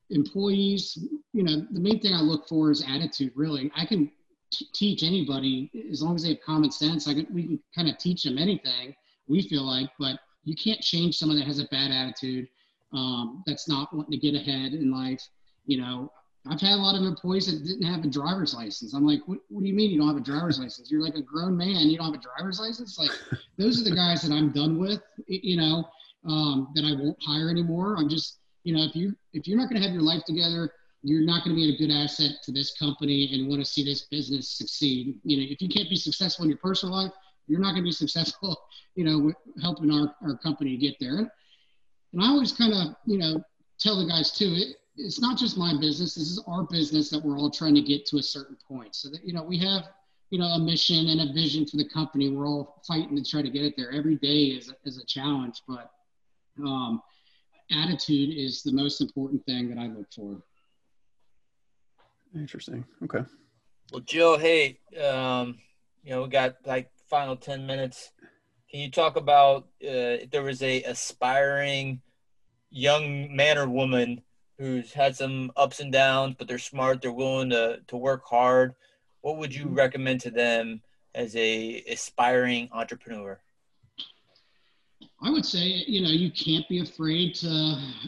Employees, you know, the main thing I look for is attitude. Really, I can t- teach anybody as long as they have common sense. I can we can kind of teach them anything we feel like, but you can't change someone that has a bad attitude um, that's not wanting to get ahead in life. You know, I've had a lot of employees that didn't have a driver's license. I'm like, what, what do you mean you don't have a driver's license? You're like a grown man, you don't have a driver's license? Like, those are the guys that I'm done with, you know, um, that I won't hire anymore. I'm just, you know, if you if you're not going to have your life together, you're not going to be a good asset to this company and want to see this business succeed. You know, if you can't be successful in your personal life, you're not going to be successful, you know, helping our, our company get there. And I always kind of, you know, tell the guys too, it, it's not just my business. This is our business that we're all trying to get to a certain point. So that, you know, we have, you know, a mission and a vision for the company. We're all fighting to try to get it there. Every day is, is a challenge, but um, attitude is the most important thing that I look for. Interesting. Okay. Well, Joe, hey, um, you know, we got like final 10 minutes. Can you talk about uh, if there was a aspiring young man or woman who's had some ups and downs, but they're smart, they're willing to, to work hard? What would you recommend to them as a aspiring entrepreneur? I would say, you know, you can't be afraid to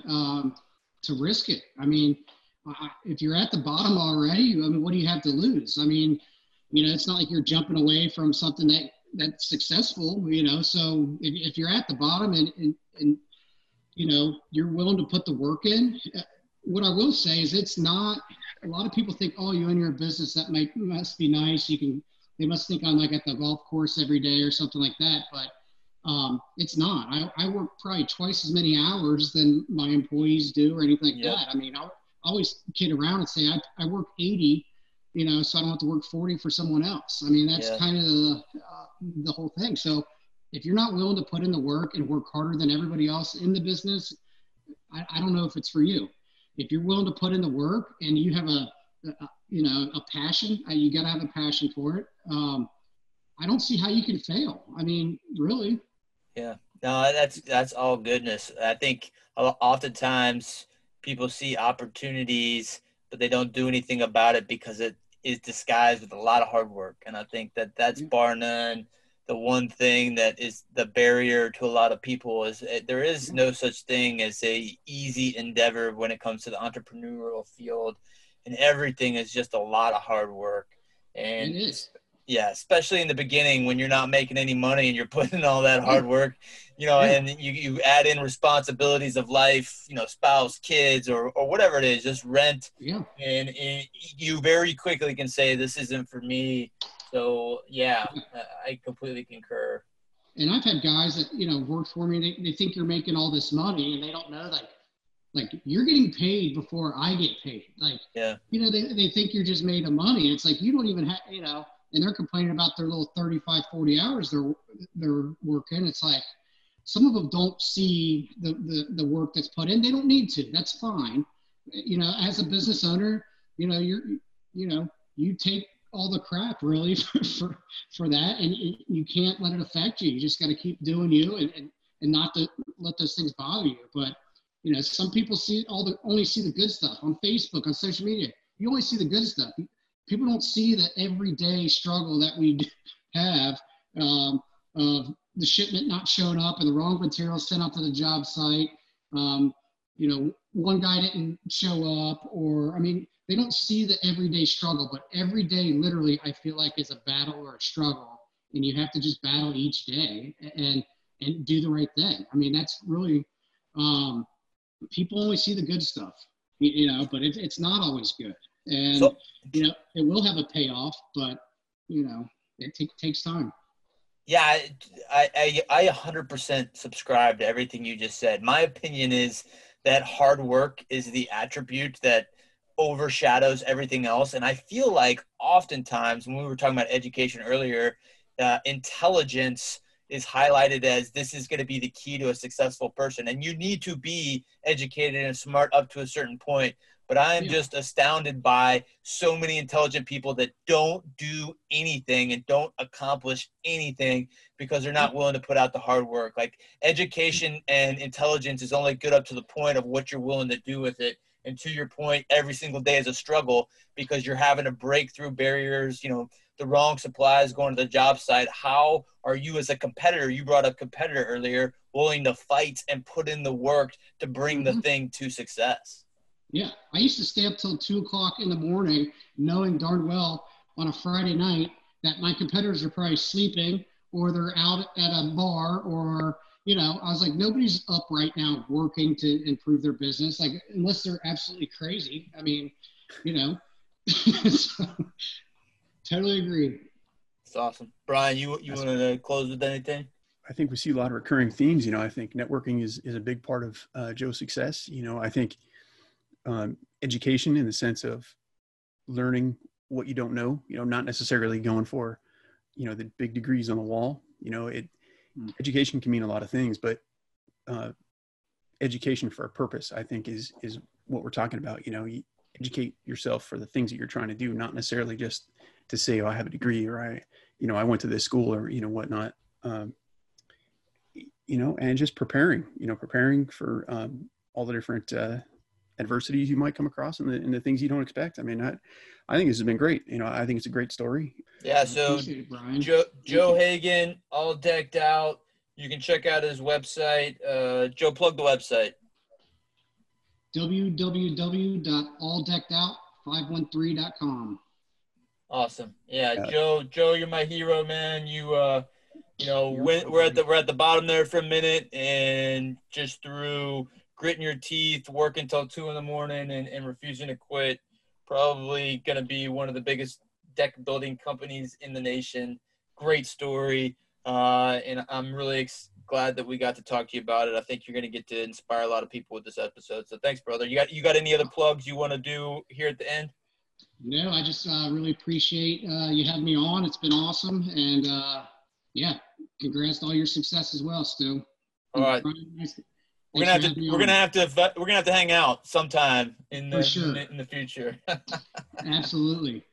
um, to risk it. I mean, I- if you're at the bottom already, I mean, what do you have to lose? I mean, you know, it's not like you're jumping away from something that that's successful. You know, so if, if you're at the bottom and, and and you know you're willing to put the work in, uh, what I will say is it's not. A lot of people think, oh, you own your business, that might must be nice. You can. They must think I'm like at the golf course every day or something like that, but um, it's not. I, I work probably twice as many hours than my employees do or anything like Yep. that. I mean, I, I always kid around and say I, I work 80, you know, so I don't have to work 40 for someone else. I mean, that's Yeah. kind of the, uh, the whole thing. So if you're not willing to put in the work and work harder than everybody else in the business, I, I don't know if it's for you. If you're willing to put in the work and you have a, a you know, a passion, uh, you got to have a passion for it. Um, I don't see how you can fail. I mean, really. Yeah, no, that's that's all goodness. I think o- oftentimes people see opportunities, but they don't do anything about it because it is disguised with a lot of hard work. And I think that that's Yeah. bar none the one thing that is the barrier to a lot of people is uh, there is no such thing as a easy endeavor when it comes to the entrepreneurial field, and everything is just a lot of hard work. And it is. Yeah, especially in the beginning when you're not making any money and you're putting in all that hard work, you know, and you, you add in responsibilities of life, you know, spouse, kids, or, or whatever it is, just rent. Yeah. And, and you very quickly can say, this isn't for me. So, yeah, I- I completely concur. and I've had guys that you know work for me. They, they think you're making all this money, and they don't know like like you're getting paid before I get paid. Like Yeah. you know they, they think you're just made of money. It's like you don't even have you know, and they're complaining about their little 35, 40 hours they're they're working. It's like some of them don't see the the, the work that's put in. They don't need to. That's fine. You know, as a business owner, you know you're you know you take all the crap really for, for for that and you, can't let it affect you you just got to keep doing you and, and and not to let those things bother you but you know some people see all the only see the good stuff on facebook on social media you only see the good stuff people don't see the everyday struggle that we have um, of the shipment not showing up and the wrong material sent out to the job site um, you know one guy didn't show up or i mean they don't see the everyday struggle, but every day, literally, I feel like is a battle or a struggle, and you have to just battle each day and and do the right thing. I mean, that's really um, people only see the good stuff, you, know, but it, it's not always good, and So- you know, it will have a payoff, but you know, it take, takes time. Yeah, I, I, I 100% subscribe to everything you just said. My opinion is that hard work is the attribute that overshadows everything else. And I feel like oftentimes when we were talking about education earlier, uh, intelligence is highlighted as this is going to be the key to a successful person. And you need to be educated and smart up to a certain point. But I am Yeah. just astounded by so many intelligent people that don't do anything and don't accomplish anything because they're not willing to put out the hard work. Like education and intelligence is only good up to the point of what you're willing to do with it. And to your point, every single day is a struggle because you're having to break through barriers, you know, the wrong supplies going to the job site. How are you as a competitor? You brought up competitor earlier, willing to fight and put in the work to bring the Mhm. thing to success. Yeah, I used to stay up till two o'clock in the morning, knowing darn well on a Friday night that my competitors are probably sleeping or they're out at a bar or you know I was like nobody's up right now working to improve their business like unless they're absolutely crazy. I mean, you know, so, totally agree. It's awesome. Brian, you you want to close with anything? I think we see a lot of recurring themes. You know, I think networking is is a big part of uh, Joe's success. You know, I think um, education in the sense of learning what you don't know. You know, not necessarily going for you know the big degrees on the wall. You know, it Mm. education can mean a lot of things, but uh, education for a purpose, I think, is is what we're talking about. You know, you educate yourself for the things that you're trying to do, not necessarily just to say, "Oh, I have a degree," or "I, you know, I went to this school," or you know, whatnot. Um, you know, and just preparing, you know, preparing for um, all the different uh, adversities you might come across and the, and the things you don't expect. I mean, I, I think this has been great. You know, I think it's a great story. Yeah. So it, Joe Joe Hagan, all decked out. You can check out his website. Uh, Joe, plug the website. www.alldeckedout513.com. Awesome. Yeah, Yeah. Joe. Joe, you're my hero, man. You, uh, you know, You're we're at the we're at the bottom there for a minute, and just through gritting your teeth, working until two in the morning, and, and refusing to quit, probably gonna be one of the biggest deck building companies in the nation. Great story, uh, and I'm really ex- glad that we got to talk to you about it. I think you're gonna get to inspire a lot of people with this episode. So thanks, brother. You got you got any other plugs you want to do here at the end? No, I just uh, really appreciate uh, you having me on. It's been awesome, and uh, yeah, congrats to all your success as well, Stu. All right. Nice- We're gonna have to for having me we're gonna have to we're gonna have to hang out sometime in the sure. in, the, future. Absolutely.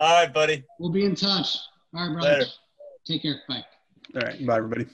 All right, buddy. We'll be in touch. All right, brother. Later. Take care. Bye. All right. Bye, everybody.